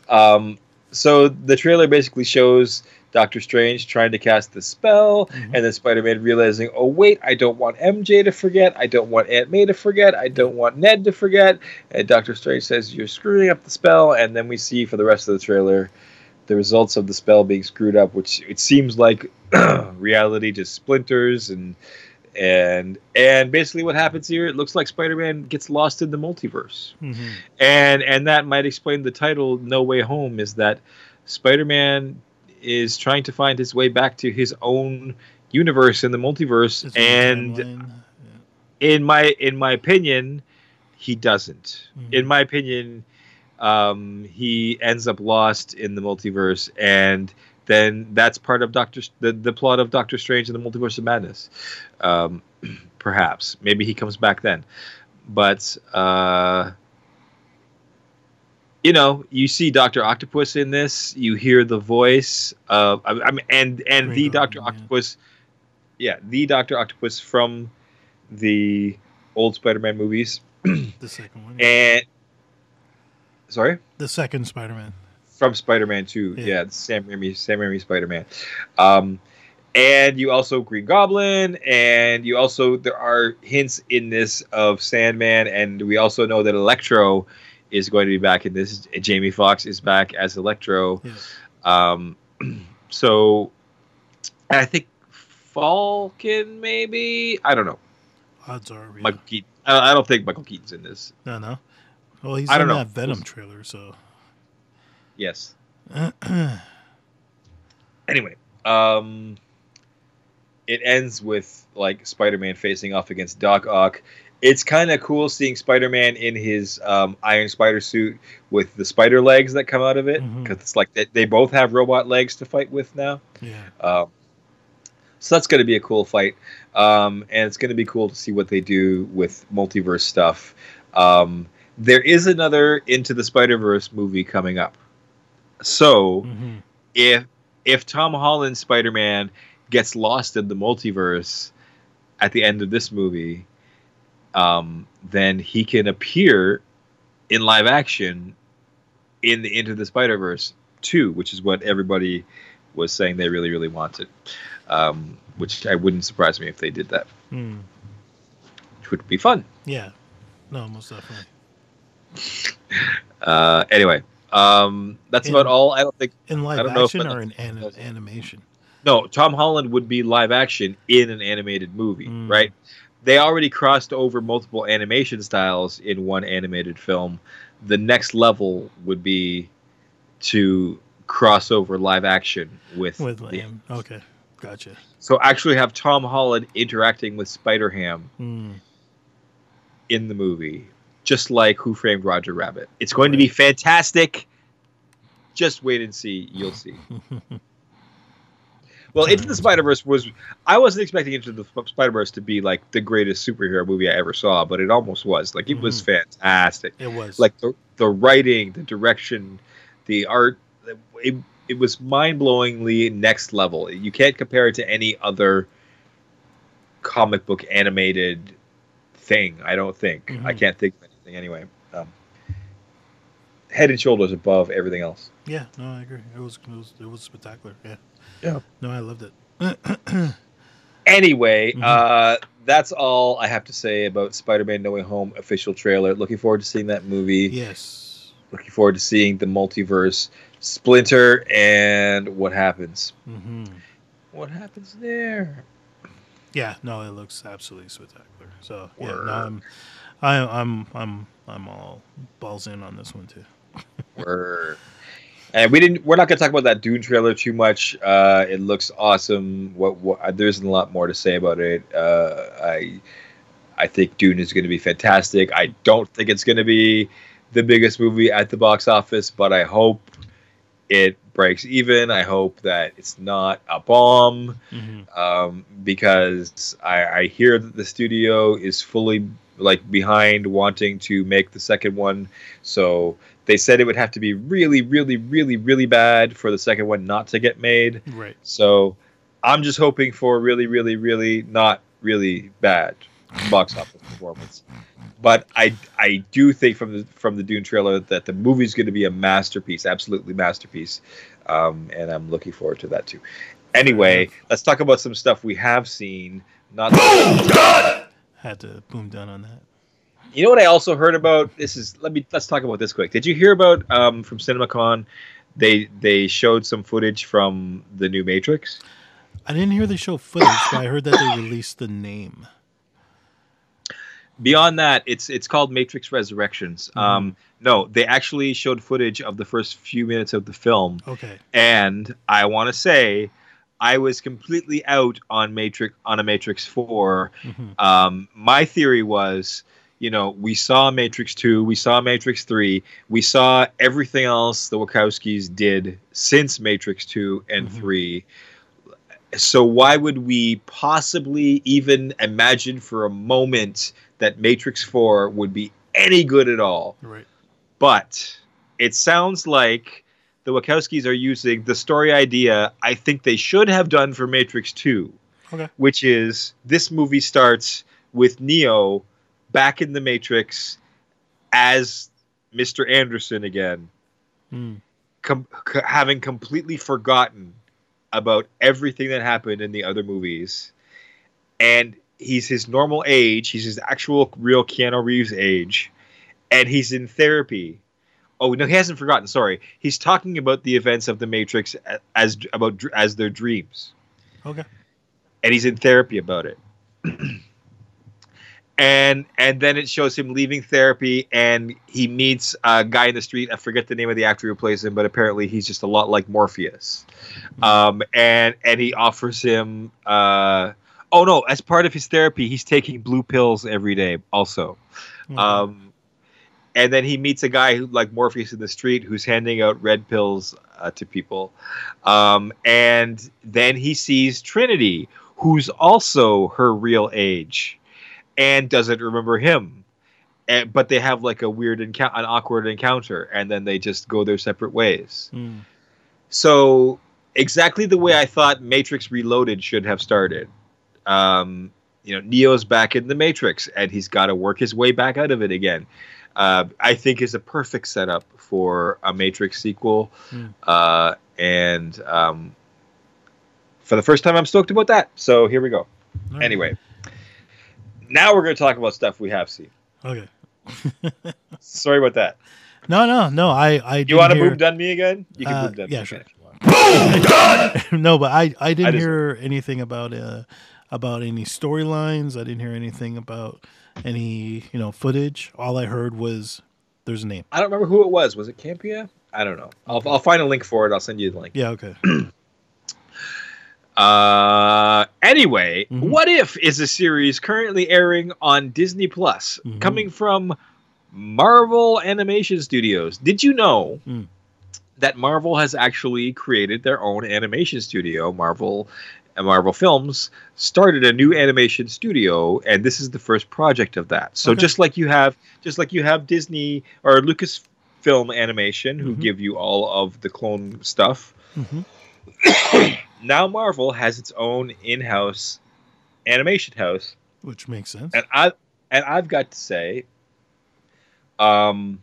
Um, so the trailer basically shows Doctor Strange trying to cast the spell, Mhm. and then Spider Man realizing, oh, wait, I don't want MJ to forget. I don't want Aunt May to forget. I don't want Ned to forget. And Doctor Strange says, You're screwing up the spell. And then we see for the rest of the trailer the results of the spell being screwed up, which it seems like reality just splinters and. And and basically, what happens here? It looks like Spider-Man gets lost in the multiverse Mhm. and and that might explain the title no way home is that spider-man is trying to find his way back to his own universe in the multiverse His and timeline. in my in my opinion he doesn't Mhm. in my opinion um, he ends up lost in the multiverse and then that's part of doctor the, the plot of doctor strange and the multiverse of madness. Um, perhaps. Maybe he comes back then. But uh, you know you see dr octopus in this. You hear the voice of i, I mean and and the dr octopus yeah the dr octopus from the old spider-man movies. The second one. and sorry the second Spider-Man. from Spider-Man 2. Yeah. Yeah, Sam Raimi, Sam Raimi Spider-Man. Um, and you also Green Goblin, and you also there are hints in this of Sandman, and we also know that Electro is going to be back in this. Jamie Foxx is back as Electro. Yeah. Um, so I think Falcon, maybe I don't know. Odds are. Yeah. Michael Keaton. I I don't think Michael Keaton's in this. no, no. Well, he's I in don't know. that Venom trailer, so. Yes. anyway, um, it ends with like Spider-Man facing off against Doc Ock. It's kind of cool seeing Spider-Man in his um, Iron Spider suit with the spider legs that come out of it because it's like they, they both have robot legs to fight with now. yeah. Um, so that's going to be a cool fight, um, and it's going to be cool to see what they do with multiverse stuff. Um, there is another Into the Spider Verse movie coming up, so hmm if if Tom Holland's Spider Man gets lost in the multiverse at the end of this movie, um, then he can appear in live action in the Into the Spider Verse too, which is what everybody was saying they really really wanted. Um, which I wouldn't surprise me if they did that, Mm. which would be fun. Yeah. No, most definitely. Uh, anyway, um, that's In- about all. I don't think In live don't know if action or in anim- animation? No, Tom Holland would be live action in an animated movie, Mm. right? They already crossed over multiple animation styles in one animated film. The next level would be to cross over live action with, With the, Lamb. Okay. Gotcha. so actually have Tom Holland interacting with Spider Ham Mm. in the movie, just like Who Framed Roger Rabbit. It's going to be fantastic. Just wait and see. You'll see. Well, Into the Spider Verse was. I wasn't expecting Into the Spider Verse to be like the greatest superhero movie I ever saw, but it almost was. Like it was fantastic. it was. Like the the writing, the direction, the art. It, it was mind blowingly next level. You can't compare it to any other comic book animated thing. I don't think. I Mhm. can't think of anything anyway. Um, head and shoulders above everything else. Yeah, no, I agree. It was it was, it was spectacular. Yeah. Yeah. No, I loved it. Anyway, Mhm. uh, that's all I have to say about Spider-Man: No Way Home official trailer. Looking forward to seeing that movie. yes. Looking forward to seeing the multiverse splinter and what happens. hmm What happens there? Yeah. No, it looks absolutely spectacular. So yeah, no, I'm, I, I'm, I'm, I'm all balls in on this one too. Word. And we didn't. We're not gonna talk about that Dune trailer too much. Uh, it looks awesome. What, what there isn't a lot more to say about it. Uh, I I think Dune is going to be fantastic. I don't think it's going to be the biggest movie at the box office, but I hope it breaks even. I hope that it's not a bomb hmm um, because I, I hear that the studio is fully like behind wanting to make the second one. So they said it would have to be really, really, really, really bad for the second one not to get made. Right. So I'm just hoping for really, really, really not really bad. box office performance. But I I do think from the from the Dune trailer that the movie's going to be a masterpiece, absolutely masterpiece, um, and I'm looking forward to that too. Anyway, let's talk about some stuff we have seen. Not Had to boom down on that. You know what I also heard about? This is let me let's talk about this quick. Did you hear about um, from CinemaCon? They they showed some footage from the new Matrix. I didn't hear they show footage, but I heard that they released the name. Beyond that, it's it's called Matrix Resurrections. Mm-hmm. Um, no, they actually showed footage of the first few minutes of the film, Okay. and I want to say I was completely out on Matrix on a Matrix 4 Mhm. Um, my theory was, you know, we saw Matrix two, we saw Matrix three, we saw everything else the Wachowskis did since Matrix two and Mhm. three. So why would we possibly even imagine for a moment that Matrix four would be any good at all? Right. but it sounds like the Wachowskis are using the story idea I think they should have done for Matrix 2, Okay. which is this movie starts with Neo back in the Matrix as Mr. Anderson again, Mm. com- c- having completely forgotten about everything that happened in the other movies. And he's his normal age, he's his actual real Keanu Reeves age, and he's in therapy. Oh no, he hasn't forgotten. Sorry, he's talking about the events of the Matrix as about as their dreams, Okay. and he's in therapy about it. and and then it shows him leaving therapy, and he meets a guy in the street. I forget the name of the actor who plays him, but apparently he's just a lot like Morpheus. Um, and and he offers him. Uh, oh no! As part of his therapy, he's taking blue pills every day. Also, Okay. um, and then he meets a guy who, like Morpheus in the street, who's handing out red pills uh, to people. Um, and then he sees Trinity, who's also her real age, and doesn't remember him. And, but they have like a weird encounter, an awkward encounter, and then they just go their separate ways. Mm. So exactly the way I thought Matrix Reloaded should have started. Um, you know, Neo's back in the Matrix, and he's got to work his way back out of it again. Uh, I think is a perfect setup for a Matrix sequel, Hmm. uh, and um, for the first time, I'm stoked about that. So here we go. Right. Anyway, now we're going to talk about stuff we have seen. Okay. Sorry about that. No, no, no. I, I. You want to hear, boom done me again? You can Uh, boom done yeah, me sure. if no, but I, I didn't I just- hear anything about uh about any storylines. I didn't hear anything about any you know footage. All I heard was there's a name. I don't remember who it was. Was it Campea? I don't know. I'll, I'll find a link for it. I'll send you the link. Yeah. Okay. Uh, anyway, Mhm. What If is a series currently airing on Disney Plus, Mhm. coming from Marvel Animation Studios. Did you know Mm. that Marvel has actually created their own animation studio? Marvel, Marvel Films started a new animation studio, and this is the first project of that. So Okay. just like you have, just like you have Disney or Lucasfilm Animation, who Mhm. give you all of the clone stuff hmm now Marvel has its own in-house animation house, Which makes sense. and I and I've got to say, um,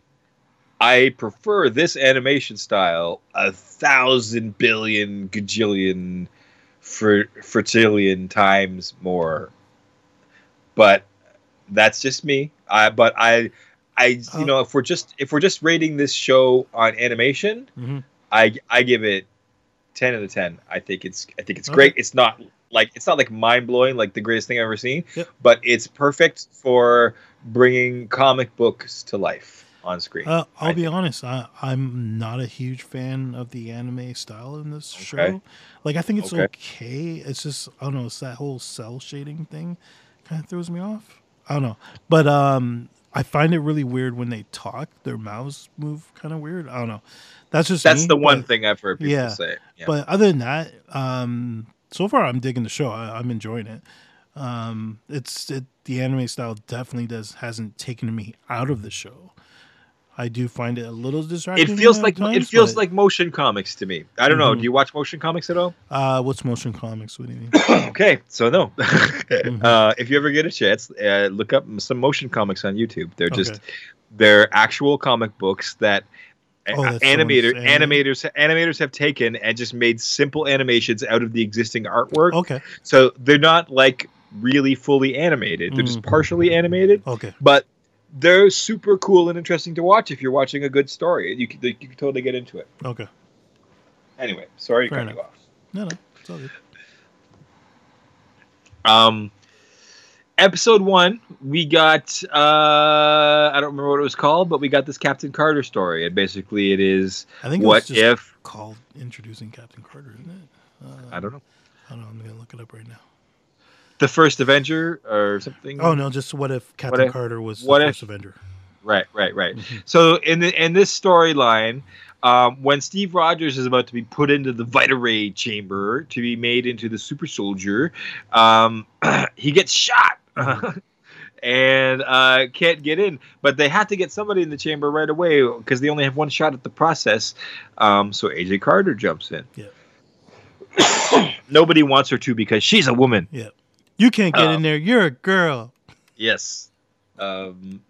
I prefer this animation style a thousand billion gajillion fr- fertillion times more. But that's just me. I but I. I you know if we're just if we're just rating this show on animation, hmm I I give it ten out of ten. I think it's I think it's Okay. great. It's not like it's not like mind blowing like the greatest thing I've ever seen, Yep. but it's perfect for bringing comic books to life on screen. Uh, I'll be honest. I, I'm not a huge fan of the anime style in this Okay. show. Like, I think it's Okay. okay. It's just I don't know. It's that whole cel shading thing kind of throws me off. I don't know, but um, I find it really weird when they talk. Their mouths move kind of weird. I don't know. That's just That's me, the one but- thing I've heard people yeah, say. Yeah. But other than that, um, so far I'm digging the show. I, I'm enjoying it. Um, it's it, the anime style definitely does hasn't taken me out of the show. I do find it a little distracting. It feels like it feels but- like motion comics to me. I don't know. Mhm. Do you watch motion comics at all? Uh, what's motion comics? What do you mean? okay, so no. Mm-hmm. uh, if you ever get a chance, uh, look up some motion comics on YouTube. They're just Okay. they're actual comic books that. Oh, uh, animator animated? animators animators have taken and just made simple animations out of the existing artwork. Okay. So they're not like really fully animated. They're just Mhm. partially animated, Okay. but they're super cool and interesting to watch if you're watching a good story. You can, you can totally get into it. Okay. Anyway, sorry to Fair cut you off. No, no, it's all good. Um, episode one, we got uh, I don't remember what it was called, but we got this Captain Carter story, and basically it is I think it what if called introducing Captain Carter, isn't it? Uh, I don't know I don't know. I'm gonna look it up right now. The first Avenger or something. Oh no, just what if Captain if- Carter was what the if- first Avenger? Right, right, right. So in the in this storyline, um, when Steve Rogers is about to be put into the Vitaray chamber to be made into the super soldier, um, he gets shot. And uh, can't get in, but they had to get somebody in the chamber right away because they only have one shot at the process. Um, so Agent Carter jumps in. Yeah. Nobody wants her to because she's a woman. Yeah. You can't get Uh, in there. You're a girl. Yes. Um,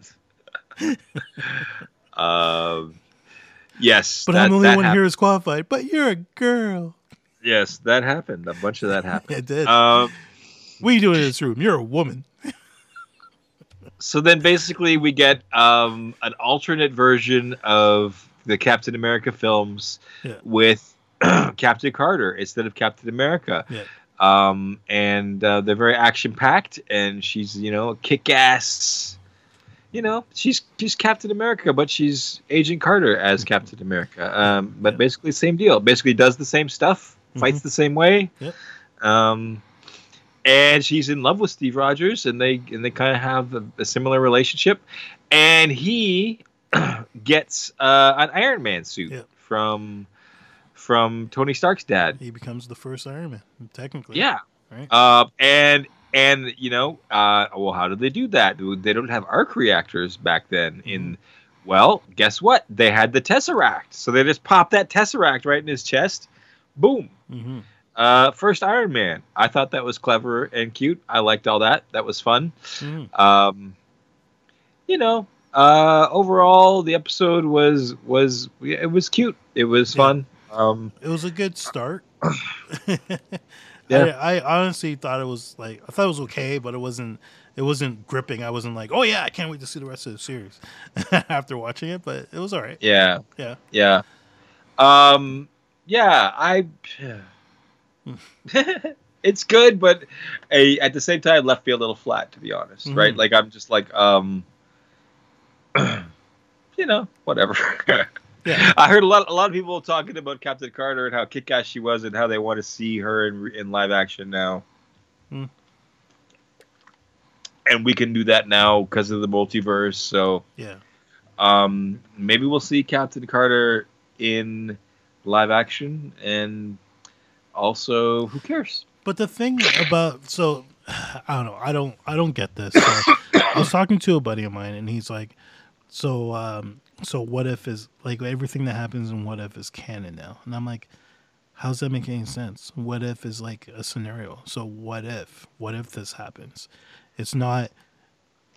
um, yes. But that- I'm the only one hap- here who's qualified. But you're a girl. Yes, that happened. A bunch of that happened. It did. um, what are you doing in this room? You're a woman. so then basically we get um, an alternate version of the Captain America films Yeah. with Captain Carter instead of Captain America. Yeah. Um, and uh, they're very action packed, and she's you know kick ass. You know, she's she's Captain America, but she's Agent Carter as Captain America. Um, but Yeah. basically, same deal. Basically, does the same stuff, fights the same way. Yep. Um, and she's in love with Steve Rogers, and they and they kind of have a, a similar relationship. And he gets uh, an Iron Man suit Yeah. from from Tony Stark's dad. He becomes the first Iron Man, technically. Yeah. Right. Uh, and and you know, uh, well, how did they do that? They don't have arc reactors back then. In well, guess what? They had the Tesseract, so they just popped that Tesseract right in his chest. Boom. hmm Uh, first Iron Man. I thought that was clever and cute. I liked all that. That was fun. hmm Um, you know, uh, overall, the episode was was it was cute. It was Yeah. fun. Um, It was a good start. Yeah. I, I honestly thought it was like I thought it was okay, but it wasn't. It wasn't gripping. I wasn't like, oh yeah, I can't wait to see the rest of the series after watching it. But it was all right. yeah, Yeah. yeah, um, yeah. I. it's good, but a, at the same time, left me a little flat, to be honest. Right? Mhm. Like I'm just like, um, you know, whatever. Yeah. I heard a lot, a lot of people talking about Captain Carter and how kick-ass she was, and how they want to see her in in live action now. Hmm. And we can do that now because of the multiverse. So Yeah. um, maybe we'll see Captain Carter in live action, and also, who cares? But the thing about so I don't know. I don't I don't get this. So, I was talking to a buddy of mine, and he's like, "So, um, so what if is like everything that happens in what if is canon now?" And I'm like, "How's that make any sense? What if is like a scenario. So what if? What if this happens? It's not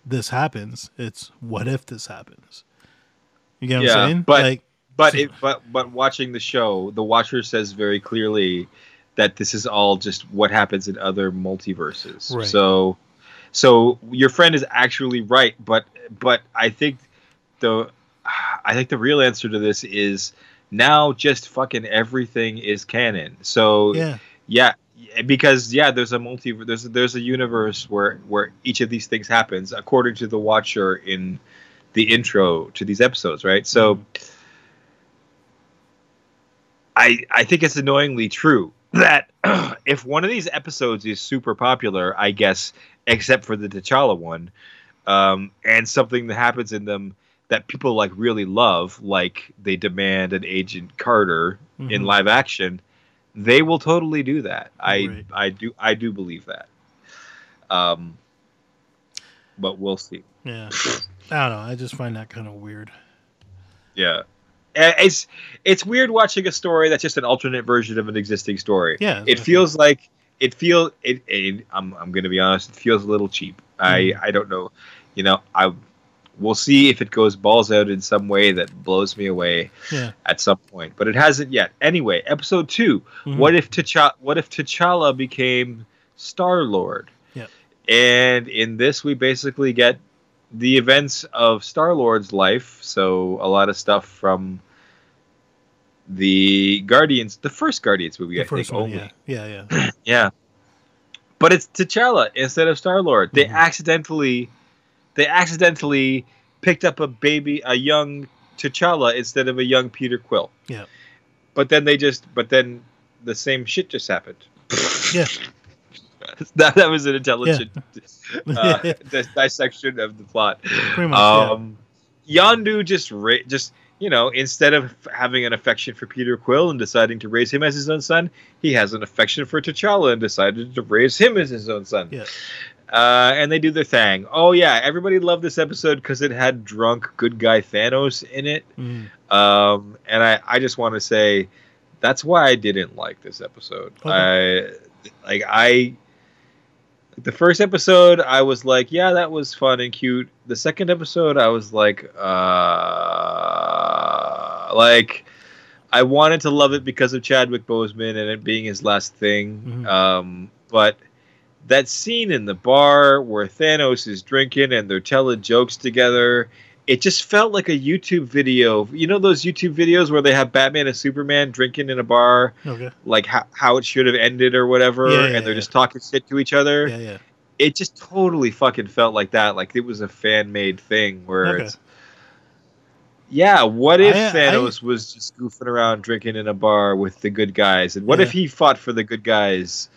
this happens. It's what if this happens. You get what Yeah, I'm saying? but- like, But So- it, but but watching the show, the Watcher says very clearly that this is all just what happens in other multiverses. Right. So so your friend is actually right, but but I think the I think the real answer to this is now just fucking everything is canon. So yeah, yeah, because yeah, there's a multi there's there's a universe where where each of these things happens according to the Watcher in the intro to these episodes, right? So I I think it's annoyingly true that if one of these episodes is super popular, I guess, except for the T'Challa one, um, and something that happens in them that people like really love, like they demand an Agent Carter in Mhm. live action, they will totally do that. I Right. I do I do believe that. Um, but we'll see. yeah. I don't know. I just find that kind of weird. Yeah. It's it's weird watching a story that's just an alternate version of an existing story. Yeah, It feels like it feels it, it I'm I'm going to be honest, it feels a little cheap. I I don't know. You know, I we'll see if it goes balls out in some way that blows me away Yeah. at some point, but it hasn't yet. Anyway, episode 2. Mhm. What if T'Challa what if T'Challa became Star-Lord? Yeah. And in this we basically get the events of Star Lord's life. So a lot of stuff from the Guardians, the first Guardians movie, The I think one, only. yeah, yeah, yeah. Yeah. But it's T'Challa instead of Star Lord. They Mhm. accidentally, they accidentally picked up a baby, a young T'Challa instead of a young Peter Quill. Yeah. But then they just, but then the same shit just happened. Yeah. that that was an intelligent uh, dissection of the plot. Pretty much. Um, Yondu just ra- just you know instead of having an affection for Peter Quill and deciding to raise him as his own son, he has an affection for T'Challa and decided to raise him as his own son. Yeah. Uh, and they do their thing. Oh yeah, everybody loved this episode because it had drunk good guy Thanos in it. Mhm. Um, and I, I just want to say that's why I didn't like this episode. I like I the first episode I was like, yeah, that was fun and cute. The second episode I was like, uh like I wanted to love it because of Chadwick Boseman and it being his last thing. Mhm. Um, but that scene in the bar where Thanos is drinking and they're telling jokes together, it just felt like a YouTube video. You know those YouTube videos where they have Batman and Superman drinking in a bar, Okay. like how, how it should have ended or whatever, Yeah, yeah, and they're yeah. just talking shit to each other. Yeah, yeah. It just totally fucking felt like that. Like it was a fan made thing where Okay. it's. Yeah, what if I- I- Thanos was just goofing around drinking in a bar with the good guys? And what if he fought for the good guys?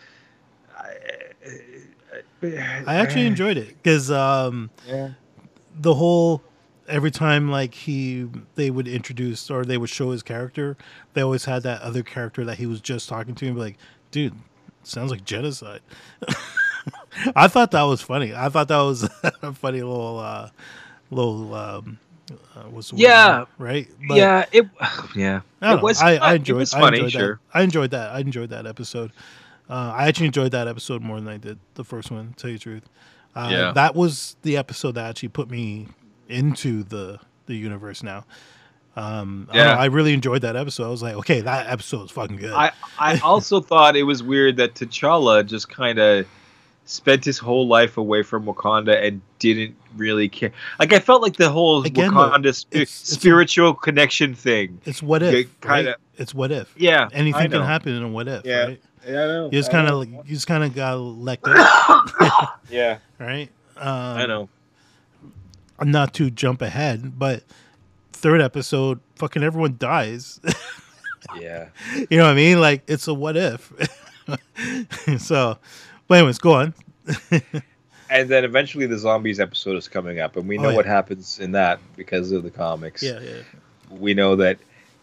I actually enjoyed it because um, Yeah. the whole every time like he they would introduce or they would show his character, they always had that other character that he was just talking to and be like, dude, sounds like genocide. I thought that was funny. I thought that was a funny little uh little um uh, what's the word? Yeah. right? yeah, it. Yeah, I, don't It was know. I, fun. I It enjoyed. was I funny, enjoyed sure. That. I enjoyed that. I enjoyed that episode. Uh, I actually enjoyed that episode more than I did the first one. To tell you the truth, uh, Yeah. that was the episode that actually put me into the the universe. Now, um, I, Yeah. know, I really enjoyed that episode. I was like, okay, that episode is fucking good. I I also thought it was weird that T'Challa just kind of spent his whole life away from Wakanda and didn't really care. Like I felt like the whole Again, Wakanda spi- it's- it's a- spiritual connection thing. it's what if, kinda- right? It's what if. Yeah, Anything can happen in a what if, Yeah. right? Yeah, know. You just kind of you just kind of got let go, yeah, right? Um, I know. not to jump ahead, but third episode, fucking everyone dies. Yeah. you know what I mean? Like it's a what if. so, but anyways, go on. And then eventually the zombies episode is coming up, and we Oh, know yeah. what happens in that because of the comics. Yeah, yeah, we know that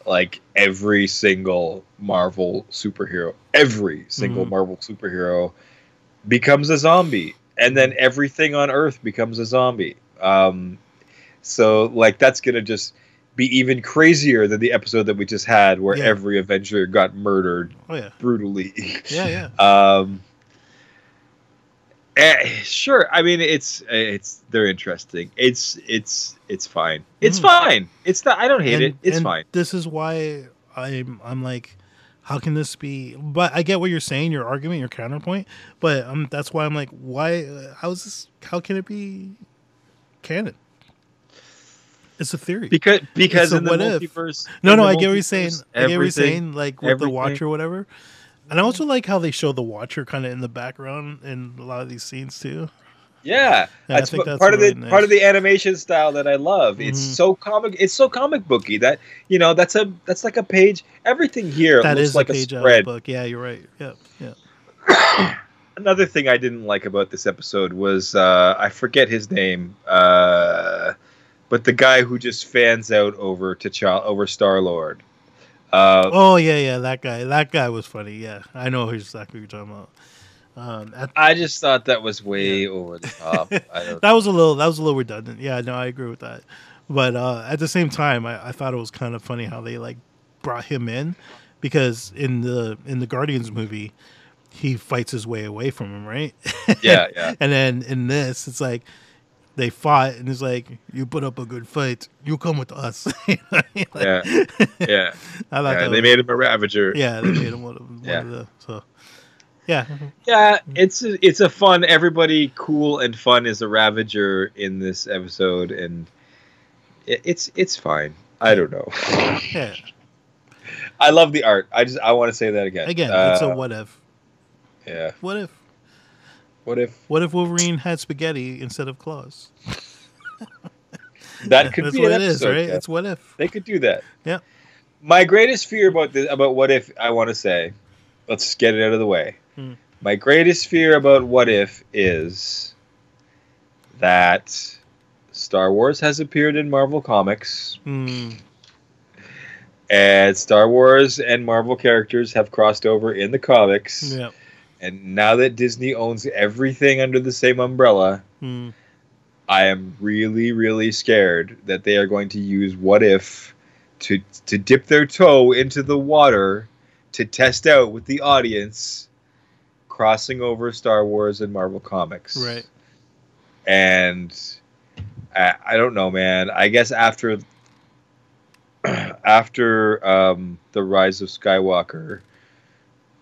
like every single Marvel superhero, every single Mhm. Marvel superhero becomes a zombie, and then everything on Earth becomes a zombie. Um, so like that's gonna just be even crazier than the episode that we just had, where Yeah. every Avenger got murdered oh yeah, brutally. yeah, yeah. Um, eh, sure. I mean, it's it's they're interesting. It's it's it's fine. It's Mm. fine. It's not. I don't hate And- it. It's fine. This is why I'm I'm like, how can this be? But I get what you're saying, your argument, your counterpoint. But um, that's why I'm like, why? Uh, how's this? How can it be canon? It's a theory. Because because in the if. multiverse. No, no, I get what you're saying. I get what you're saying, like with the watch or whatever. And I also like how they show the Watcher kind of in the background in a lot of these scenes too. Yeah, I that's think that's part of the nice. part of the animation style that I love. It's Mhm. so comic. It's so comic booky that you know that's a that's like a page. Everything here That looks is like a a, page out of spread. the book. Yeah, you're right. Yeah, yeah. Another thing I didn't like about this episode was uh, I forget his name, uh, but the guy who just fans out over T'Challa over Star Lord. Uh, Oh yeah, yeah. That guy. That guy was funny. Yeah, I know exactly what you're talking about. Um, at- I just thought that was way over the top. I don't, that was a little. That was a little redundant. Yeah, no, I agree with that. but uh, at the same time, I, I thought it was kind of funny how they like brought him in because in the in the Guardians movie, he fights his way away from him, right? Yeah, yeah. and then in this, it's like they fought, and it's like you put up a good fight, you come with us. You know I mean? Like, Yeah, yeah. I thought yeah that they was- made him a Ravager. yeah, they made him one of, one Yeah. of the so. Yeah, Yeah, it's a, it's a fun. Everybody cool and fun is a Ravager in this episode, and it, it's it's fine. I don't know. yeah. I love the art. I just I want to say that again. Again, Uh, it's a what if. yeah. What if? What if What if Wolverine had spaghetti instead of claws? that could That's be what an it is, right? yeah. It's what if. They could do that. Yeah. My greatest fear about this about what if I want to say, let's get it out of the way. Hmm. My greatest fear about what if is that Star Wars has appeared in Marvel Comics Hmm. and Star Wars and Marvel characters have crossed over in the comics. Yeah. And now that Disney owns everything under the same umbrella, Hmm. I am really, really scared that they are going to use what if to to dip their toe into the water to test out with the audience crossing over Star Wars and Marvel comics. Right. And I, I don't know, man. I guess after after um, the rise of Skywalker,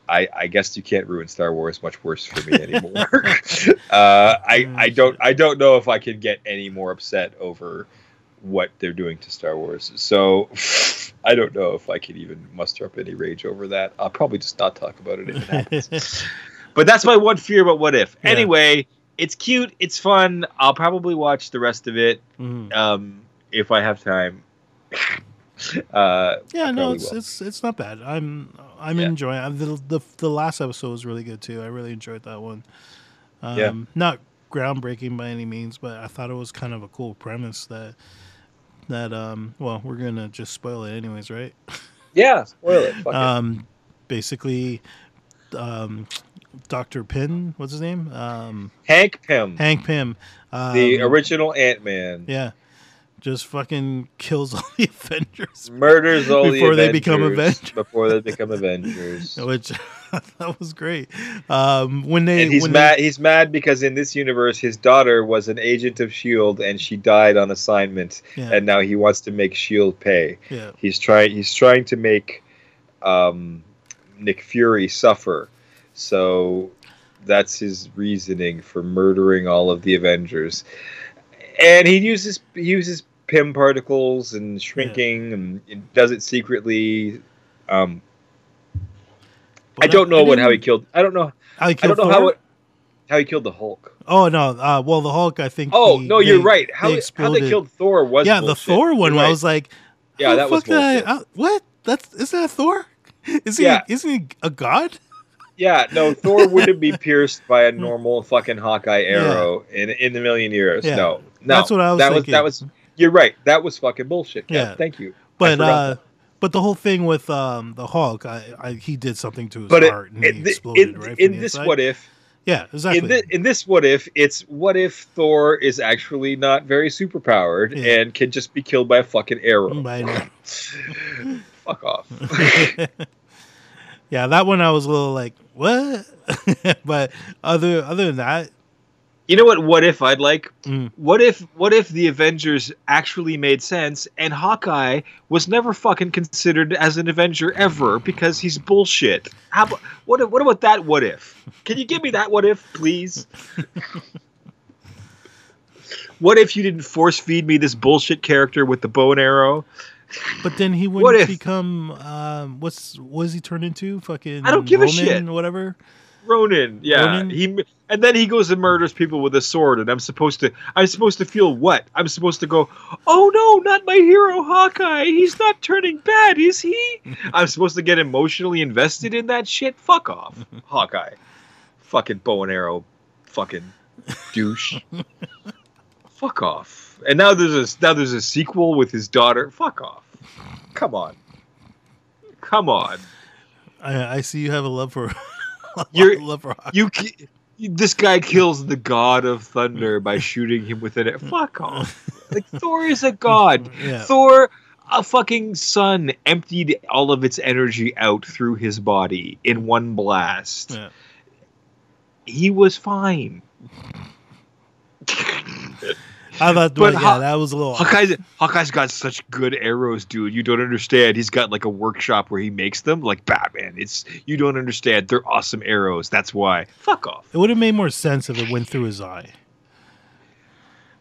I, I guess you can't ruin Star Wars much worse for me anymore. uh, I I don't I don't know if I can get any more upset over what they're doing to Star Wars. So I don't know if I can even muster up any rage over that. I'll probably just not talk about it if it happens. but that's my one fear about what if. Yeah. Anyway, it's cute, it's fun. I'll probably watch the rest of it Mhm. um, if I have time. uh, Yeah, no, it's will. it's it's not bad. I'm I'm Yeah. enjoying. i the, the the last episode was really good too. I really enjoyed that one. Um, Yeah. Not groundbreaking by any means, but I thought it was kind of a cool premise that that um well we're gonna just spoil it anyways, right? yeah, spoil it. Fuck it. Um, basically, um, Doctor Pym, what's his name? Um, Hank Pym, Hank Pym. Um, the original Ant Man, Yeah. Just fucking kills all the Avengers. murders all Before the they become Avengers Avengers. Before they become Avengers. Which that was great. Um, when they and he's when mad. He's mad because in this universe, his daughter was an agent of Shield, and she died on assignment. Yeah, And now he wants to make Shield pay. yeah, He's trying. He's trying to make um, Nick Fury suffer. So that's his reasoning for murdering all of the Avengers. And he uses he uses Pym particles and shrinking, and it does it secretly. Um, I don't know what how he killed. I don't know. how he I killed don't know Thor? how it, how he killed the Hulk. Oh no! Uh, well, the Hulk, I think. Oh he- no, you're they- right. How they how they killed Thor was Yeah, the. Thor one. You're I was like, yeah, that was did I- uh, what? That's is that Thor? Is he? Yeah. Isn't he a god? Yeah, no, Thor wouldn't be pierced by a normal fucking Hawkeye arrow in in a million years. Yeah. No, no, That's what I was that thinking. was that was. You're right. That was fucking bullshit. Yeah, Yeah. thank you. But uh, but the whole thing with um the Hulk, I, I he did something to his but it, heart and in, he exploded in, right in this inside. what if Yeah, exactly. in this in this what if it's what if Thor is actually not very superpowered Yeah. and can just be killed by a fucking arrow. Fuck off. yeah, that one I was a little like, what? but other other than that, You know what? What if I'd like? Mm. What if? What if the Avengers actually made sense and Hawkeye was never fucking considered as an Avenger ever because he's bullshit? How? What? What about that? What if? Can you give me that? What if, please? what if you didn't force feed me this bullshit character with the bow and arrow? but then he wouldn't become um what's what is he turned into? Fucking I don't give a shit. whatever. Ronin, yeah, Ronin? he and then he goes and murders people with a sword, and I'm supposed to, I'm supposed to feel what? I'm supposed to go, oh no, not my hero Hawkeye. He's not turning bad, is he? I'm supposed to get emotionally invested in that shit. Fuck off, Hawkeye. Fucking bow and arrow, fucking douche. Fuck off. And now there's a now there's a sequel with his daughter. Fuck off. Come on. Come on. I, I see you have a love for You're- You, this guy kills the god of thunder by shooting him with an. Fuck off. Like Thor is a god. Yeah. Thor, a fucking sun emptied all of its energy out through his body in one blast. Yeah. He was fine. I thought, But yeah, Haw- that was a little. Hawkeye's, Hawkeye's got such good arrows, dude. You don't understand. He's got like a workshop where he makes them, like Batman. It's you don't understand. They're awesome arrows. That's why. Fuck off. It would have made more sense if it went through his eye.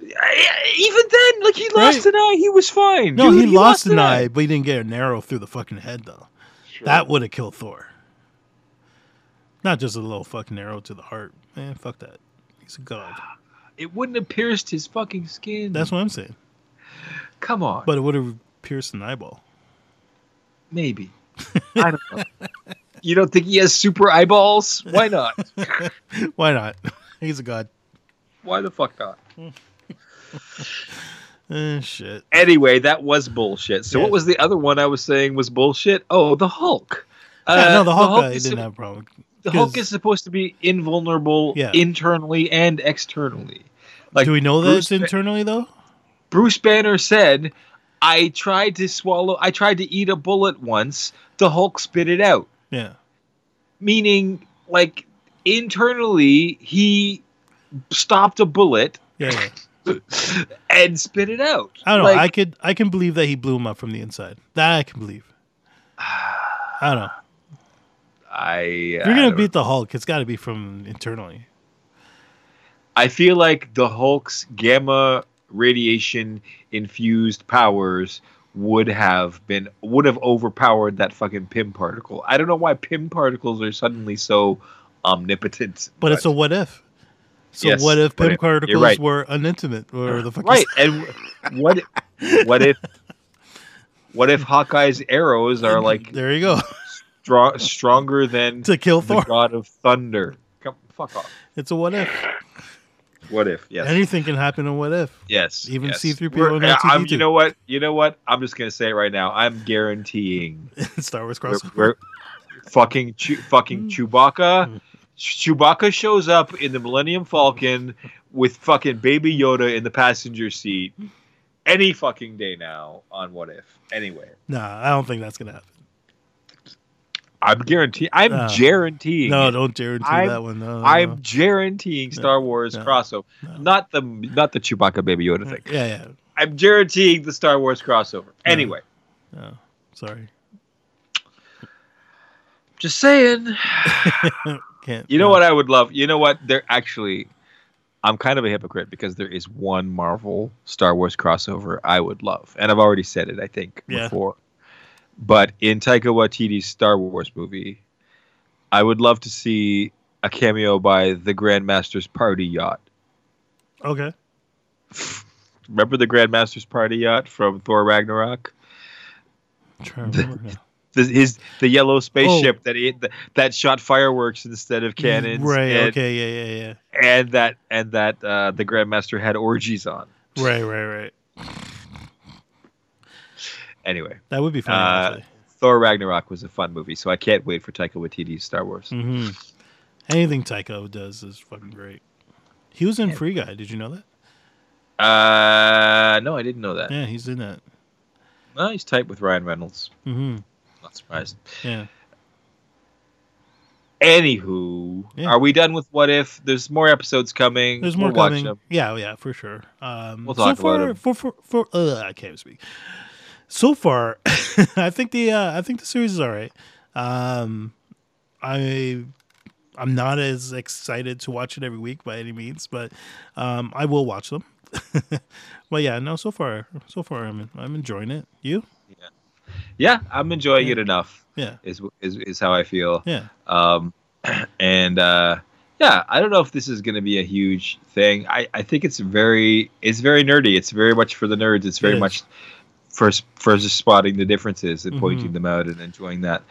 Even then, like he lost Right. an eye, he was fine. No, dude. he, lost an eye, but he didn't get an arrow through the fucking head though. That would have killed Thor. Not just a little fucking arrow to the heart. Man, fuck that. He's a god. It wouldn't have pierced his fucking skin. That's what I'm saying. come on. But it would have pierced an eyeball. Maybe. I don't know. You don't think he has super eyeballs? Why not? Why not? He's a god. Why the fuck not? Eh, shit. Anyway, that was bullshit. So Yeah. what was the other one I was saying was bullshit? Oh, the Hulk. Yeah, Uh, no, the Hulk, guy didn't have a problem. The Hulk is supposed to be invulnerable Yeah. internally and externally. Like Do we know that Bruce it's internally though? Bruce Banner said, "I tried to swallow. I tried to eat a bullet once. The Hulk spit it out." Yeah. Meaning, like internally, he stopped a bullet Yeah. yeah. and spit it out. I don't know. Like, I could I can believe that he blew him up from the inside. That I can believe. I don't know. I, If you're gonna beat the Hulk, it's got to be from internally. I feel like the Hulk's gamma radiation infused powers would have been would have overpowered that fucking Pym particle. I don't know why Pym particles are suddenly so omnipotent. But it's a what if. So Yes, what if Pym if. Particles right. were unintimate or the fucking right. And what what if what if Hawkeye's arrows are like there you go strong, stronger than to kill the Thor. god of thunder? Come fuck off. It's a what if. What if? Yes. Anything can happen in what if. Yes. Even yes. C-3PO We're- and I'm- You know what? You know what? I'm just gonna say it right now. I'm guaranteeing Star Wars we're, crossover. we're fucking Chew- fucking mm. Chewbacca. Chewbacca shows up in the Millennium Falcon with fucking Baby Yoda in the passenger seat any fucking day now on What If. Anyway, Nah, I don't think that's gonna happen. I'm guaranteeing. I'm No. guaranteeing. No, don't guarantee I'm- that one. No, no, I'm guaranteeing Star Wars crossover, no. not the not the Chewbacca Baby Yoda mm, thing. Yeah, yeah. I'm guaranteeing the Star Wars crossover. Anyway, No, sorry. just saying. Can't. You know no. what I would love? You know what? There actually, I'm kind of a hypocrite because there is one Marvel Star Wars crossover I would love, and I've already said it. I think Yeah. before, but in Taika Waititi's Star Wars movie, I would love to see a cameo by the Grandmaster's Party Yacht. Okay. Remember the Grandmaster's Party Yacht from Thor Ragnarok? I'm trying to remember now. The, his the yellow spaceship that it, that shot fireworks instead of cannons, Right. and, Okay. Yeah. Yeah. Yeah. And that and that uh, the Grandmaster had orgies on. Right. Right. Right. Anyway, That would be fun. Uh. Thor Ragnarok was a fun movie, so I can't wait for Taika Waititi's Star Wars. hmm Anything Taika does is fucking great. He was in Free Guy. Did you know that? Uh, no, I didn't know that. Yeah, he's in that. No, he's tight with Ryan Reynolds. hmm Not surprised. Yeah. Anywho, Yeah. are we done with What If? There's more episodes coming. There's more We'll coming. them. Yeah, yeah, for sure. Um, We'll so talk far, about 'em. for for for uh, I can't speak. So far, I think the uh, I think the series is all right. Um, I I'm not as excited to watch it every week by any means, but um, I will watch them. but yeah, no, so far, so far, I'm I'm enjoying it. You? Yeah, yeah I'm enjoying Yeah. it enough. Yeah, Is is is how I feel. yeah, Um, and uh, yeah, I don't know if this is going to be a huge thing. I, I think it's very it's very nerdy. It's very much for the nerds. It's very It much for just spotting the differences and pointing them out and enjoying that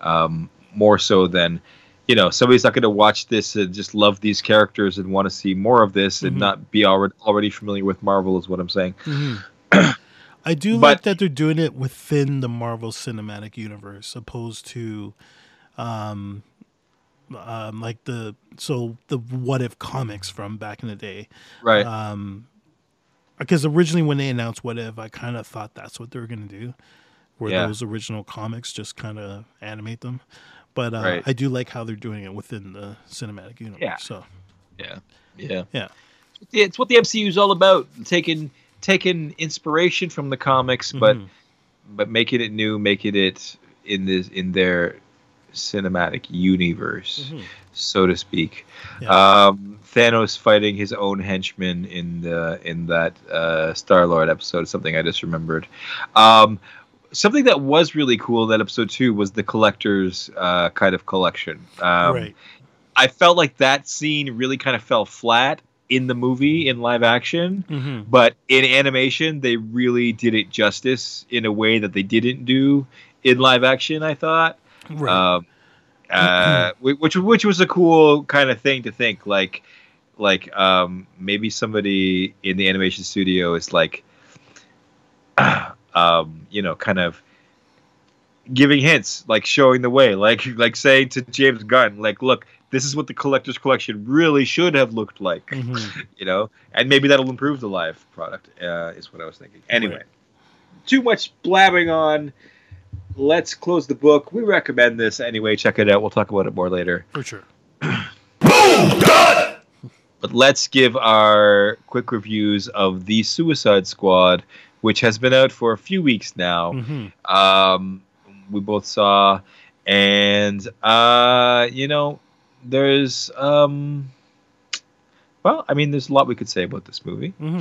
um, more so than you know somebody's not going to watch this and just love these characters and want to see more of this and Mhm. not be already already familiar with Marvel is what I'm saying. Mhm. I do But- like that they're doing it within the Marvel Cinematic Universe, opposed to, um, um, like the so the What If comics from back in the day. Right. Um, because originally when they announced What If, I kind of thought that's what they were going to do, where Yeah. those original comics just kind of animate them. But uh, Right. I do like how they're doing it within the cinematic universe. Yeah. So Yeah, yeah, Yeah. It's what the MCU is all about: taking taking inspiration from the comics, but Mhm. but making it new, making it in this in their cinematic universe, Mhm. So to speak. Yeah. Um, Thanos fighting his own henchmen in the in that uh, Star Lord episode is something I just remembered. Um, something that was really cool in that episode too was the collector's uh, kind of collection. Um, right. I felt like that scene really kind of fell flat in the movie in live action, hmm but in animation they really did it justice in a way that they didn't do in live action. I thought, Right. um, uh, which which was a cool kind of thing to think like like um, maybe somebody in the animation studio is like um, you know kind of giving hints like showing the way like like saying to James Gunn like look this is what the collector's collection really should have looked like Mhm. you know and maybe that'll improve the live product uh, is what I was thinking anyway Right. too much blabbing on let's close the book we recommend this anyway check it out we'll talk about it more later For sure. but let's give our quick reviews of the Suicide Squad, which has been out for a few weeks now. hmm Um, we both saw, and uh, you know, there's um, well, I mean, there's a lot we could say about this movie. hmm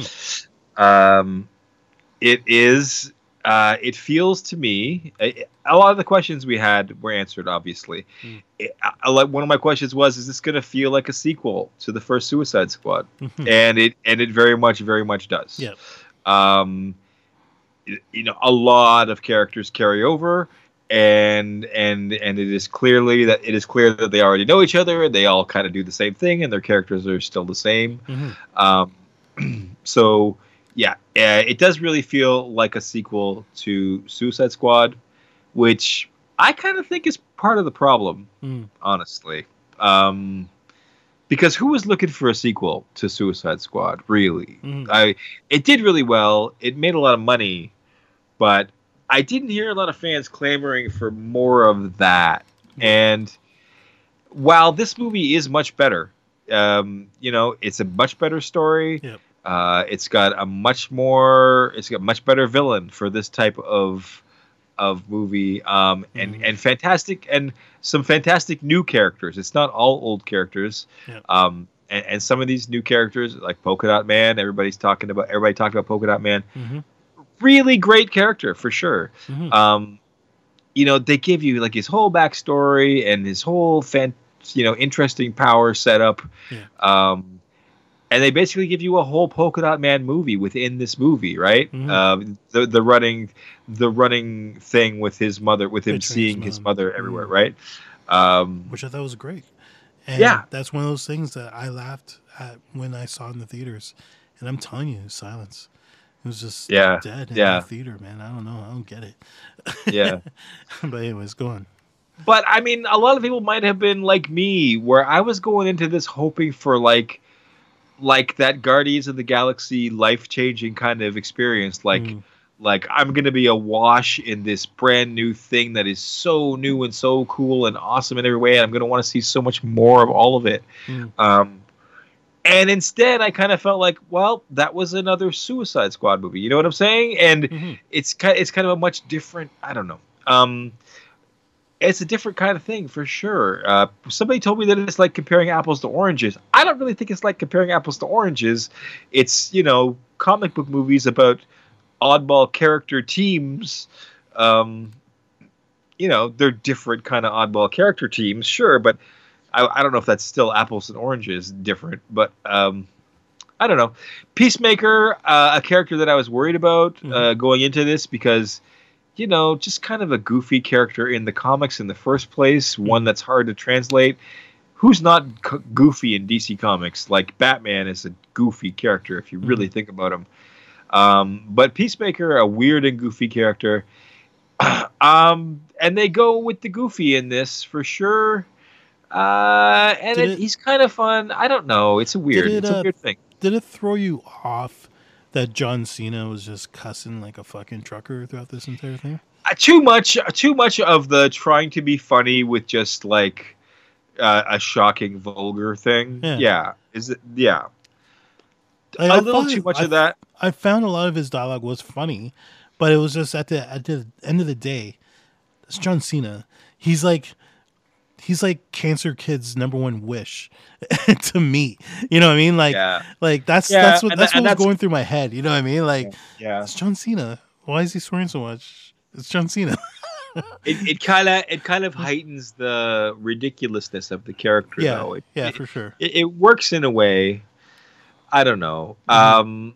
Um, it is. Uh, it feels to me a, a lot of the questions we had were answered. Obviously, Mm. It- I- one of my questions was: Is this going to feel like a sequel to the first Suicide Squad? hmm And it and it very much, very much does. Yep. Um, you know, a lot of characters carry over, and and and it is clearly that it is clear that they already know each other, and they all kind of do the same thing, and their characters are still the same. hmm Um, so yeah, uh, it does really feel like a sequel to Suicide Squad, which I kind of think is part of the problem, Mm. honestly. Um, because who was looking for a sequel to Suicide Squad? Really, Mhm. I it did really well. It made a lot of money, but I didn't hear a lot of fans clamoring for more of that. And while this movie is much better, um, you know, it's a much better story. Yep. Uh, it's got a much more, it's got much better villain for this type of of movie, um, and Mhm. and fantastic and some fantastic new characters. It's not all old characters. Yep. Um, and, and some of these new characters, like Polka Dot Man, everybody's talking about. Everybody talked about Polka Dot Man. hmm Really great character for sure hmm um, you know, they give you like his whole backstory and his whole fan, you know, interesting power setup. Yeah. Um, and they basically give you a whole polka dot man movie within this movie, right? Mhm. Um, the the running, the running thing with his mother, with him seeing his his mother everywhere, Mhm. right? Um, which I thought was great. And Yeah. that's one of those things that I laughed at when I saw in the theaters. And I'm telling you, silence. It was just Yeah, dead in yeah. the theater, man. I don't know. I don't get it. yeah. but anyways, go on. But I mean, a lot of people might have been like me, where I was going into this hoping for like, like that Guardians of the Galaxy life changing kind of experience. Like, Mm. like I'm gonna be awash in this brand new thing that is so new and so cool and awesome in every way. And I'm gonna want to see so much more of all of it. Mm. Um, and instead, I kind of felt like, well, that was another Suicide Squad movie. You know what I'm saying? And Mhm. it's kind it's kind of a much different i don't know um it's a different kind of thing for sure uh somebody told me that it's like comparing apples to oranges i don't really think it's like comparing apples to oranges it's you know comic book movies about oddball character teams um you know they're different kind of oddball character teams sure but I, I don't know if that's still apples and oranges different but um I don't know. Peacemaker, uh, a character that I was worried about uh, Mhm. going into this because, you know, just kind of a goofy character in the comics in the first place, one that's hard to translate. Who's not c- goofy in DC Comics? Like Batman is a goofy character if you really think about him. Um, but Peacemaker, a weird and goofy character. um, and they go with the goofy in this for sure. Uh, and it, it- he's kind of fun. I don't know. It's a weird. it, it's a uh, weird thing. Did it throw you off that John Cena was just cussing like a fucking trucker throughout this entire thing? Uh, too much, too much of the trying to be funny with just like uh, a shocking, vulgar thing. Yeah. Yeah, is it? Yeah, Like, a I little too much I, of that. I found a lot of his dialogue was funny, but it was just at the at the end of the day, it's John Cena. He's like he's like cancer kid's number one wish to me. You know what I mean? Like yeah, like that's Yeah, that's what that's tha- what was that's- going through my head. You know what I mean? Like yeah. it's John Cena. Why is he swearing so much? It's John Cena. It it kind of it kind of heightens the ridiculousness of the character. yeah, though. It, yeah, it, for sure. it, it works in a way. I don't know. Mhm. Um,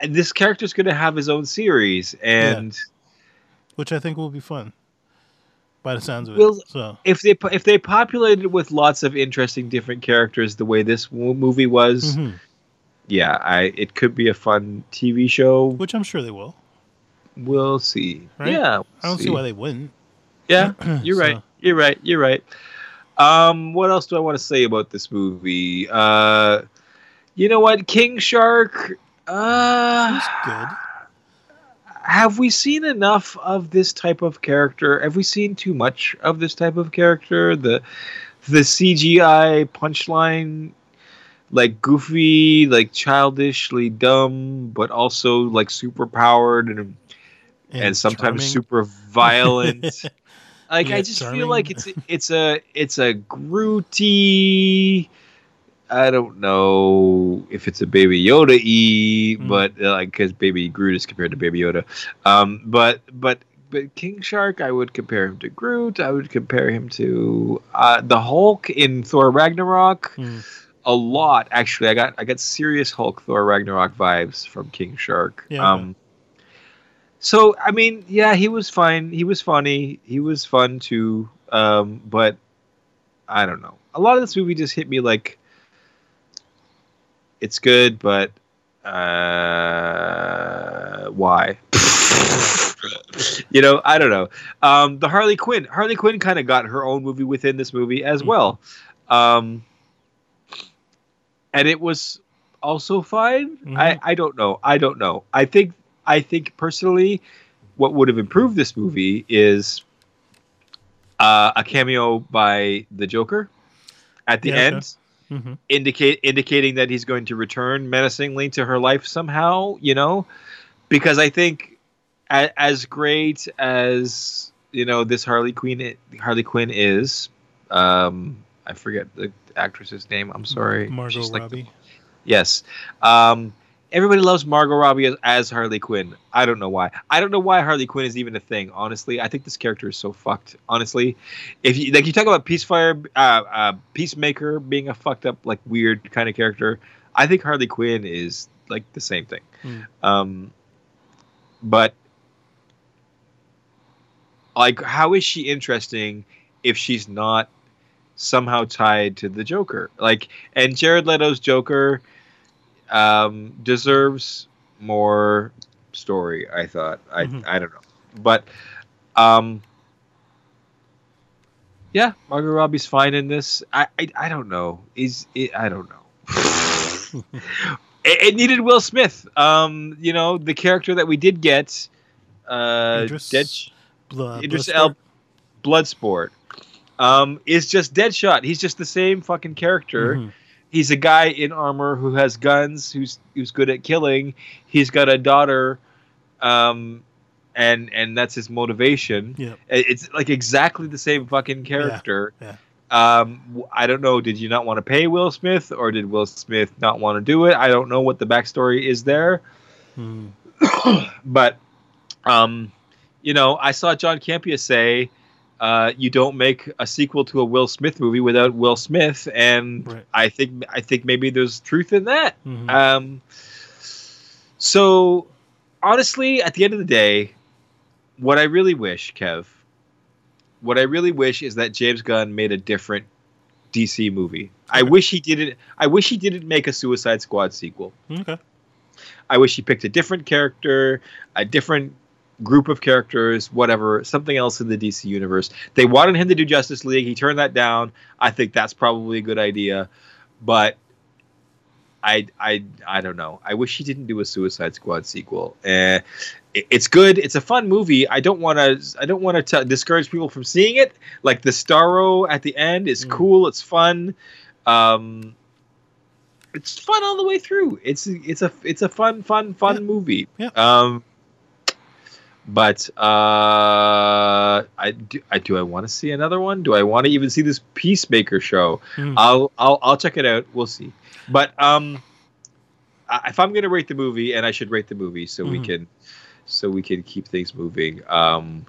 th- this character's going to have his own series, and Which I think will be fun. By the sounds of it. Will- so if they if they populated with lots of interesting different characters, the way this movie was, mhm. yeah, I it could be a fun TV show. which I'm sure they will. We'll see. Right? Yeah, we'll I don't see why they wouldn't. Yeah, you're So- right. You're right. You're right. Um, what else do I want to say about this movie? Uh, you know what, King Shark. Uh, It's good. Have we seen enough of this type of character? Have we seen too much of this type of character? The the CGI punchline like goofy, like childishly dumb, but also like super powered and and, sometimes charming. super violent. like I just charming. feel like it's it's a it's a Grooty. I don't know if it's a Baby Yoda e, Mm. but uh, like because Baby Groot is compared to Baby Yoda. Um, but but but King Shark, I would compare him to Groot. I would compare him to uh, the Hulk in Thor Ragnarok. Mm. A lot actually. I got I got serious Hulk Thor Ragnarok vibes from King Shark. Yeah. Um, so I mean, yeah, he was fine. He was funny. He was fun too. Um, but I don't know. A lot of this movie just hit me like it's good, but uh, why? you know, I don't know. Um, the Harley Quinn. Harley Quinn kind of got her own movie within this movie as well. Um, and it was also fine. I, I don't know. I don't know. I think I think personally, what would have improved this movie is uh, a cameo by the Joker at the Yeah, okay. End, hmm indicate indicating that he's going to return menacingly to her life somehow. You know, because I think a, as great as you know this Harley Quinn Harley Quinn is, um, I forget the actress's name. I'm sorry, Margot She's like the- Robbie. Yes. Um, everybody loves Margot Robbie as, as Harley Quinn. I don't know why. I don't know why Harley Quinn is even a thing. Honestly, I think this character is so fucked. Honestly, if you like, you talk about Peacefire, uh, uh, Peacemaker being a fucked up, like weird kind of character. I think Harley Quinn is like the same thing. Hmm. Um, but like, how is she interesting if she's not somehow tied to the Joker? Like, and Jared Leto's Joker um, deserves more story. I thought. I Mhm. I don't know, but um, yeah, Margot Robbie's fine in this. I I, I don't know. Is it? I don't know. it, it needed Will Smith. Um, you know the character that we did get. Uh, Idris Dead, Bla- Idris Bloodsport? El Bloodsport. Um, is just Deadshot. He's just the same fucking character Mhm. He's a guy in armor who has guns who's who's good at killing he's got a daughter um and and that's his motivation. It- it's like exactly the same fucking character yeah. yeah. um i don't know did you not want to pay will smith or did will smith not want to do it i don't know what the backstory is there Mhm. but um you know i saw john campea say uh, you don't make a sequel to a Will Smith movie without Will Smith, and Right. I think I think maybe there's truth in that. Mhm. Um, so honestly, at the end of the day, what I really wish, Kev, what I really wish is that James Gunn made a different DC movie. I wish he didn't. I wish he didn't make a Suicide Squad sequel. okay. I wish he picked a different character, a different group of characters, whatever, something else in the DC universe. They wanted him to do Justice League. He turned that down. I think that's probably a good idea. But I I I don't know. I wish he didn't do a Suicide Squad sequel. It- it's good. It's a fun movie. I don't want to. I don't want to discourage people from seeing it. Like the Starro at the end is Mm. cool. It's fun. Um, it's fun all the way through. It's it's a it's a fun fun fun Yeah. movie. Yeah. Um, but uh, I do. I do. I want to see another one. Do I want to even see this Peacemaker show? Mm. I'll I'll I'll check it out. We'll see. But um, I- if I'm gonna rate the movie, and I should rate the movie so we Mhm. can, so we can keep things moving. Um,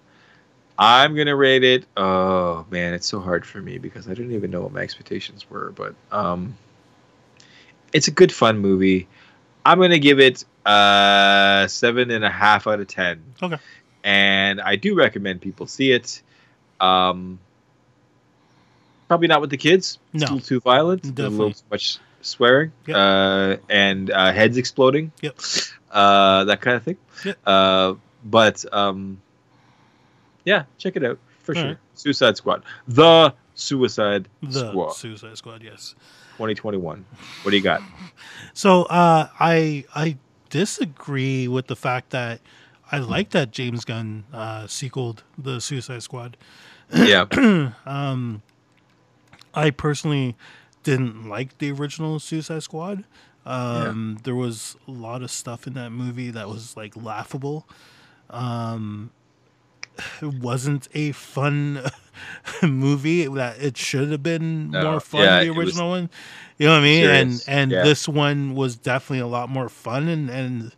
I'm gonna rate it. Oh man, it's so hard for me because I didn't even know what my expectations were. But um, it's a good fun movie. I'm gonna give it uh seven and a half out of ten. Okay. And I do recommend people see it. Um, probably not with the kids. It's No. a little too violent. A little too much swearing. Yep. Uh, and uh, heads exploding. Yep. Uh, that kind of thing. Yep. Uh, but um, yeah, check it out for All sure. right. Suicide Squad. The Suicide The Squad. Suicide Squad, yes. 2021. What do you got? So uh, I I disagree with the fact that I like that James Gunn uh, sequeled the Suicide Squad. yeah. Um, I personally didn't like the original Suicide Squad. Um, There was a lot of stuff in that movie that was like laughable. Um, wasn't a fun movie that it should have been No, more fun. yeah, the original one, you know what I mean? And serious, and yeah. this one was definitely a lot more fun and and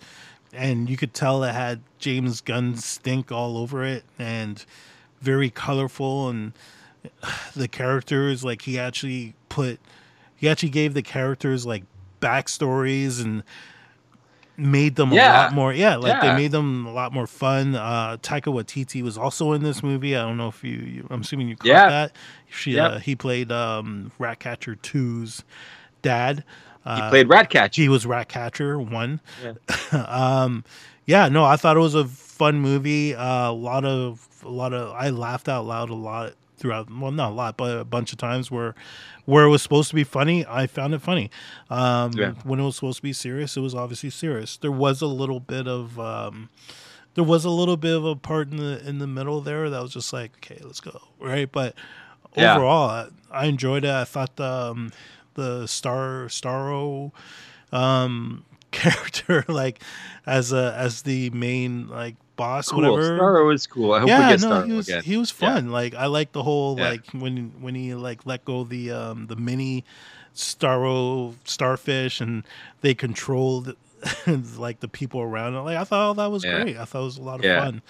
and you could tell it had James Gunn stink all over it and very colorful and the characters like he actually put he actually gave the characters like backstories and made them a lot more yeah like Yeah. they made them a lot more fun uh taika waititi was also in this movie i don't know if you, you i'm assuming you caught Yeah. that she Yep. uh, he played um ratcatcher 2's dad He uh, played Ratcatcher. he was Ratcatcher one. Yeah. um, yeah, no, I thought it was a fun movie. Uh, a lot of a lot of I laughed out loud a lot throughout. Well, not a lot, but a bunch of times where where it was supposed to be funny, I found it funny. Um, Yeah. When it was supposed to be serious, it was obviously serious. There was a little bit of um, there was a little bit of a part in the in the middle there that was just like, okay, let's go, right? But Yeah. overall, I, I enjoyed it. I thought the um, the Star Starro um, character, like as a as the main like boss, Cool. whatever. Starro is cool. I hope we yeah, get no, Starro he was again. he was Yeah. fun. Like I like the whole Yeah. like when when he like let go the um the mini Starro starfish and they controlled like the people around it. Like I thought that was Yeah. great. I thought it was a lot of Yeah. fun.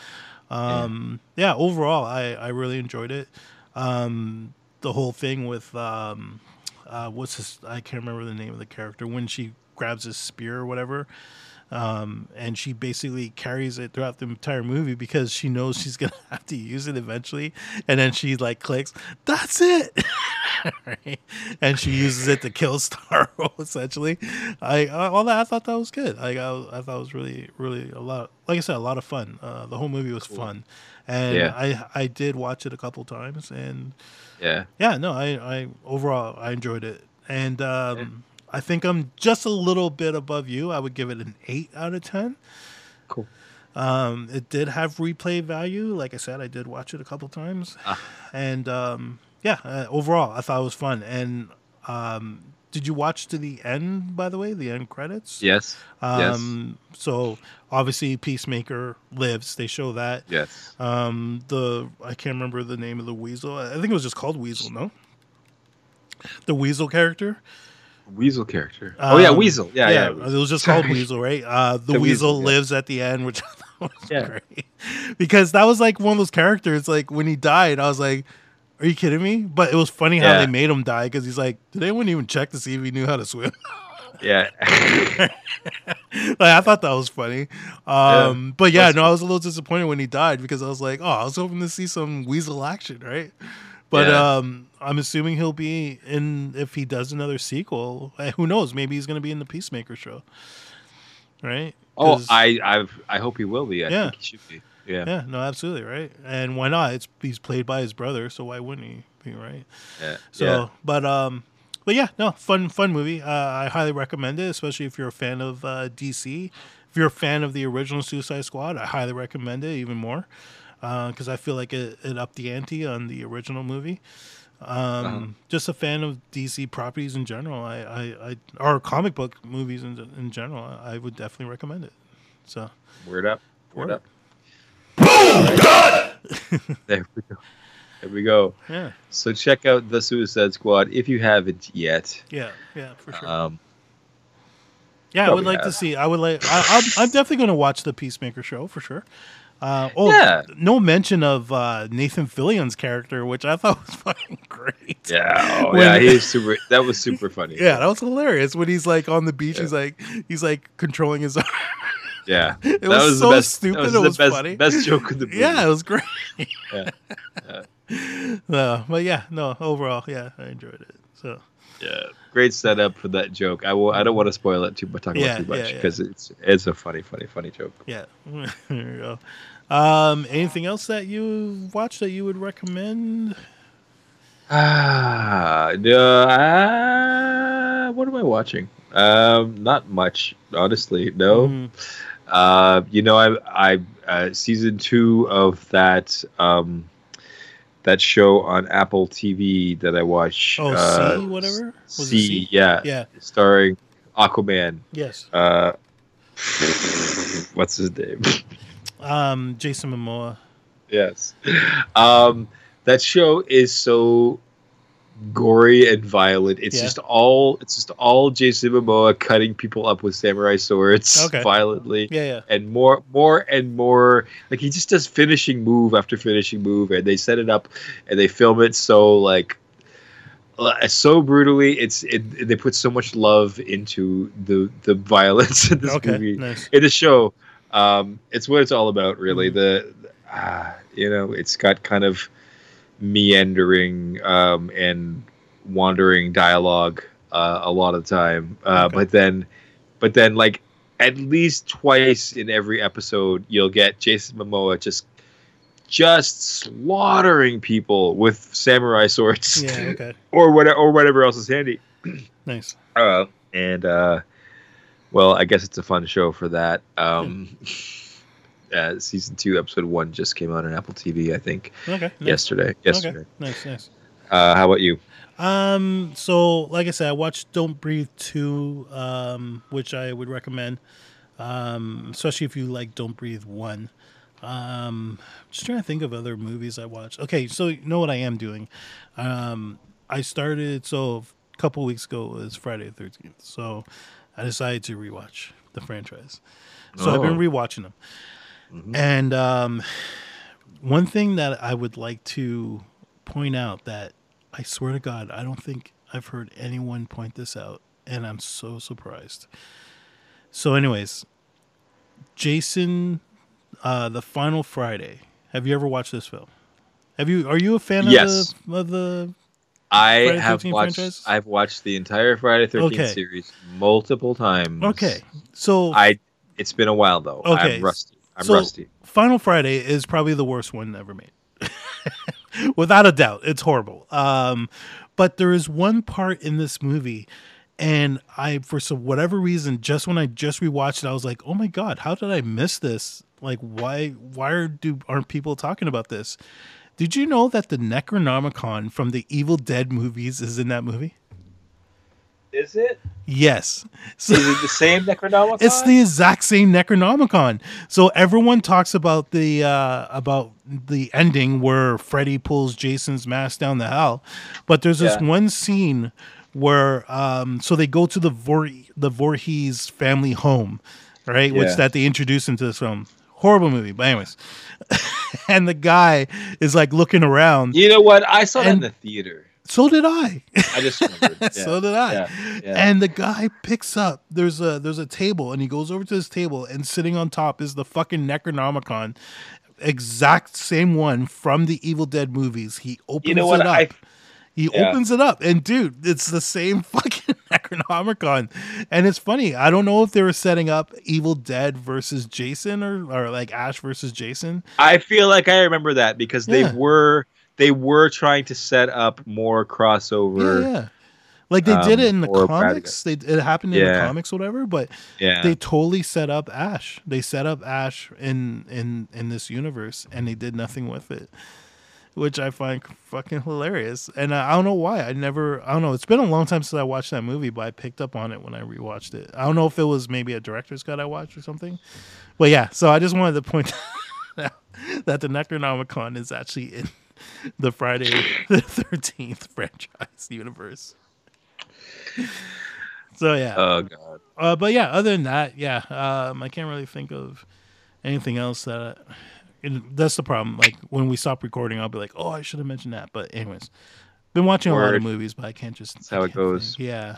Um yeah. overall I I really enjoyed it. Um the whole thing with um uh what's his I can't remember the name of the character when she grabs his spear or whatever um, and she basically carries it throughout the entire movie because she knows she's gonna have to use it eventually, and then she like clicks, "That's it," right? and she uses it to kill Starro. Essentially, I uh, all that I thought that was good. Like I, I thought it was really, really a lot. Like I said, a lot of fun. Uh, the whole movie was Cool. fun, and Yeah. I I did watch it a couple times, and Yeah. yeah, no, I, I overall I enjoyed it, and um, I think I'm just a little bit above you. I would give it an eight out of ten. Cool. Um, it did have replay value. Like I said, I did watch it a couple times, Ah. and um, yeah, uh, overall I thought it was fun. And um, did you watch to the end? By the way, the end credits. Yes. Yes. Um, So obviously, Peacemaker lives. They show that. Yes. Um, the I can't remember the name of the weasel. I think it was just called Weasel. No, the weasel character. Weasel character. oh yeah, Um, Weasel. Yeah, yeah. it was just called Weasel, right? Uh, the, The weasel, Weasel, yeah. lives at the end, which was Yeah. great because that was like one of those characters. Like when he died, I was like, "Are you kidding me?" But it was funny how Yeah. they made him die because he's like, "Did anyone even check to see if he knew how to swim?" Yeah. like I thought that was funny. Um, but yeah, That's no, I was a little disappointed when he died because I was like, oh, I was hoping to see some weasel action, right? But Yeah. um, I'm assuming he'll be in if he does another sequel. eh, Who knows? Maybe he's going to be in the Peacemaker show, right? Oh, I, I, I hope he will be. I Yeah. think he should be. Yeah. yeah, no, absolutely, right. And why not? It's he's played by his brother, so why wouldn't he be right? Yeah. So, yeah. but um, but yeah, no, fun fun movie. Uh, I highly recommend it, especially if you're a fan of uh, DC. If you're a fan of the original Suicide Squad, I highly recommend it even more because I feel like it, it upped the ante on the original movie. Um, Uh-huh. Just a fan of DC properties in general. I, I, I or comic book movies in in general. I would definitely recommend it. So Word up. Word Word. up. there we go. There we go. yeah, So check out the Suicide Squad if you haven't yet. yeah, yeah, for sure. Um, Yeah, I would like to see. I would like. I, I'm, I'm definitely going to watch the Peacemaker show for sure. Uh, oh, Yeah. no mention of uh, Nathan Fillion's character, which I thought was fucking great. yeah, oh, When- yeah, he's super. That was super funny. Yeah, that was hilarious. When he's like on the beach, Yeah. he's like he's like controlling his arm. yeah. It that was, was so the best. stupid. That was it the was best, funny. best joke of the movie. Yeah, it was great. Yeah. No, but yeah, no. Overall, yeah, I enjoyed it. So yeah. Great setup for that joke. I will. I don't want to spoil it too much. Talk Yeah, about too much yeah, yeah. because it's it's a funny, funny, funny joke. yeah, there you go. Um, anything else that you watched that you would recommend? Ah, no, ah, what am I watching? Um, not much, honestly. No. Mhm. Uh, you know, I, I, uh, season two of that, um, that show on Apple TV that I watch. Oh, uh, See, whatever? Was it See, See? yeah, Yeah. starring Aquaman. Yes. Uh, what's his name? Um, Jason Momoa. yes. Um, that show is so gory and violent. It's Yeah. just all it's just all Jason Momoa cutting people up with samurai swords Okay. violently. Yeah, yeah. And more, more and more. Like he just does finishing move after finishing move, and they set it up, and they film it so like, uh, so brutally. It's it. They put so much love into the the violence in this Okay, movie nice. in the show. Um, it's what it's all about, really. Mhm. The, uh, you know, it's got kind of meandering um, and wandering dialogue uh, a lot of the time, uh, Okay. but then, but then, like at least twice in every episode, you'll get Jason Momoa just just slaughtering people with samurai swords Yeah, okay. or whatever or whatever else is handy. Nice. Uh, and uh, well, I guess it's a fun show for that. Um, uh, season two, episode one, just came out on Apple TV. I think Okay. Nice. yesterday. Yesterday. Okay. Nice, nice. Uh, how about you? Um, so like I said, I watched Don't Breathe 2, um, which I would recommend. Um, especially if you like Don't Breathe 1. Um, just trying to think of other movies I watched. Okay, so you know what I am doing? Um, I started so a couple weeks ago was Friday the 13th. So I decided to rewatch the franchise. So I've been Oh. rewatching them. Mhm. And um, one thing that I would like to point out that I swear to God, I don't think I've heard anyone point this out, and I'm so surprised. So, anyways, Jason, uh, the Final Friday. Have you ever watched this film? Have you? Are you a fan Yes. of the of the? I Friday have watched. franchise? I've watched the entire Friday Thirteenth Okay. series multiple times. Okay, so I. It's been a while though. Okay, I'm rusty. I'm so- rusty. Final Friday is probably the worst one ever made. Without a doubt, it's horrible. Um, but there is one part in this movie, and I, for some whatever reason, just when I just rewatched it, I was like, "Oh my god, how did I miss this? Like, why, why are, do aren't people talking about this?" Did you know that the Necronomicon from the Evil Dead movies is in that movie? Is it? Yes. So, Is it the same Necronomicon? it's the exact same Necronomicon. So everyone talks about the uh, about the ending where Freddy pulls Jason's mask down the hell, but there's this Yeah. one scene where um, so they go to the Vor- the Voorhees family home, right? Which that they introduce into this film. Horrible movie, but anyways. and the guy is like looking around. You know what? I saw that in the theater. So did I. I just remembered. Yeah. so did I. Yeah. Yeah. And the guy picks up there's a there's a table and he goes over to this table and sitting on top is the fucking Necronomicon. Exact same one from the Evil Dead movies. He opens you know it up. I he opens it up and dude, it's the same fucking Necronomicon. And it's funny. I don't know if they were setting up Evil Dead versus Jason or, or like Ash versus Jason. I feel like I remember that because they were they were trying to set up more crossover. Yeah, yeah. Like they did it in the Um, or Brad comics. They it happened in the Yeah. comics, whatever. But Yeah. they totally set up Ash. They set up Ash in in in this universe, and they did nothing with it, which I find fucking hilarious. And I, I don't know why. I never. I don't know. It's been a long time since I watched that movie, but I picked up on it when I rewatched it. I don't know if it was maybe a director's cut I watched or something. But yeah, so I just wanted to point out that the Necronomicon is actually in the Friday the Thirteenth franchise universe. So yeah, oh god. uh, but yeah, other than that, yeah, um, I can't really think of anything else that. And that's the problem. Like when we stop recording, I'll be like, "Oh, I should have mentioned that." But anyways, been watching a lot of movies, but I can't just. That's how it goes. think. Yeah,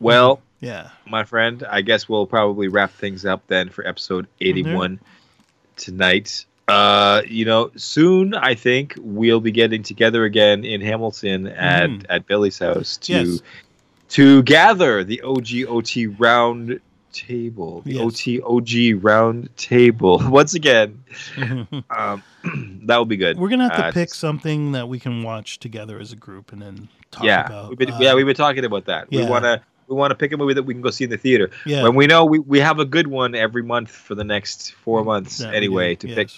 Well, yeah. my friend, I guess we'll probably wrap things up then for episode 81 tonight. Uh, you know, soon I think we'll be getting together again in Hamilton at Mhm. at Billy's house to Yes. to gather the OGOT round table, the Yes. OTOG round table. Once again, um, that will be good. We're gonna have to Uh, pick something that we can watch together as a group, and then talk yeah, about. we've been, uh, yeah, we've been talking about that. We want to we want to pick a movie that we can go see in the theater. yeah. When we know we, we have a good one every month for the next four months that anyway to pick.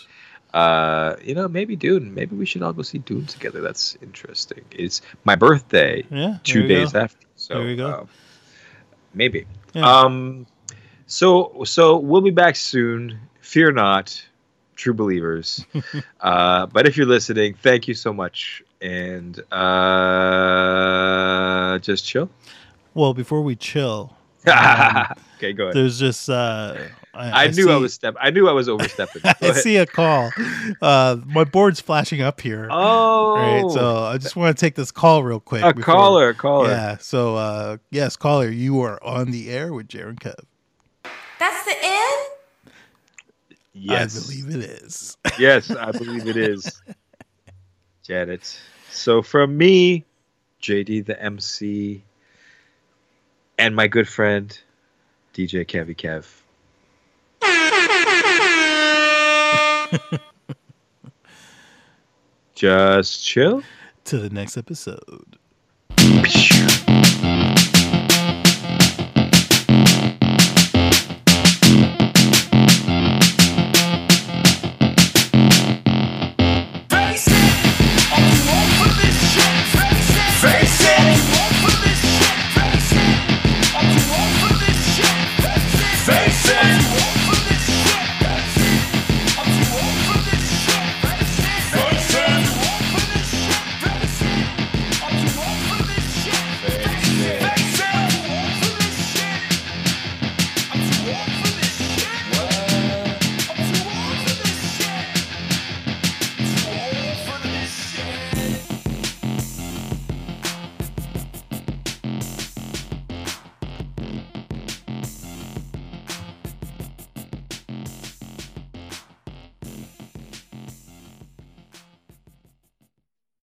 Uh, you know, maybe Dune. Maybe we should all go see Dune together. That's interesting. It's my birthday Yeah, two days go. after. So There you go. uh, maybe. Yeah. Um, so so we'll be back soon. Fear not, true believers. uh, but if you're listening, thank you so much, and uh, just chill. Well, before we chill, um, okay, go ahead. there's just. Uh, I, knew I see- was step. I knew I was overstepping. I ahead. see a call. Uh, my board's flashing up here. Oh, Right, so I just want to take this call real quick. a before- caller, caller. Yeah. So uh, yes, caller, you are on the air with Jaron Kev. That's the end? Yes, I believe it is. yes, I believe it is. Janet. So from me, JD the MC, and my good friend DJ Kevy Kev. Just chill. to the next episode.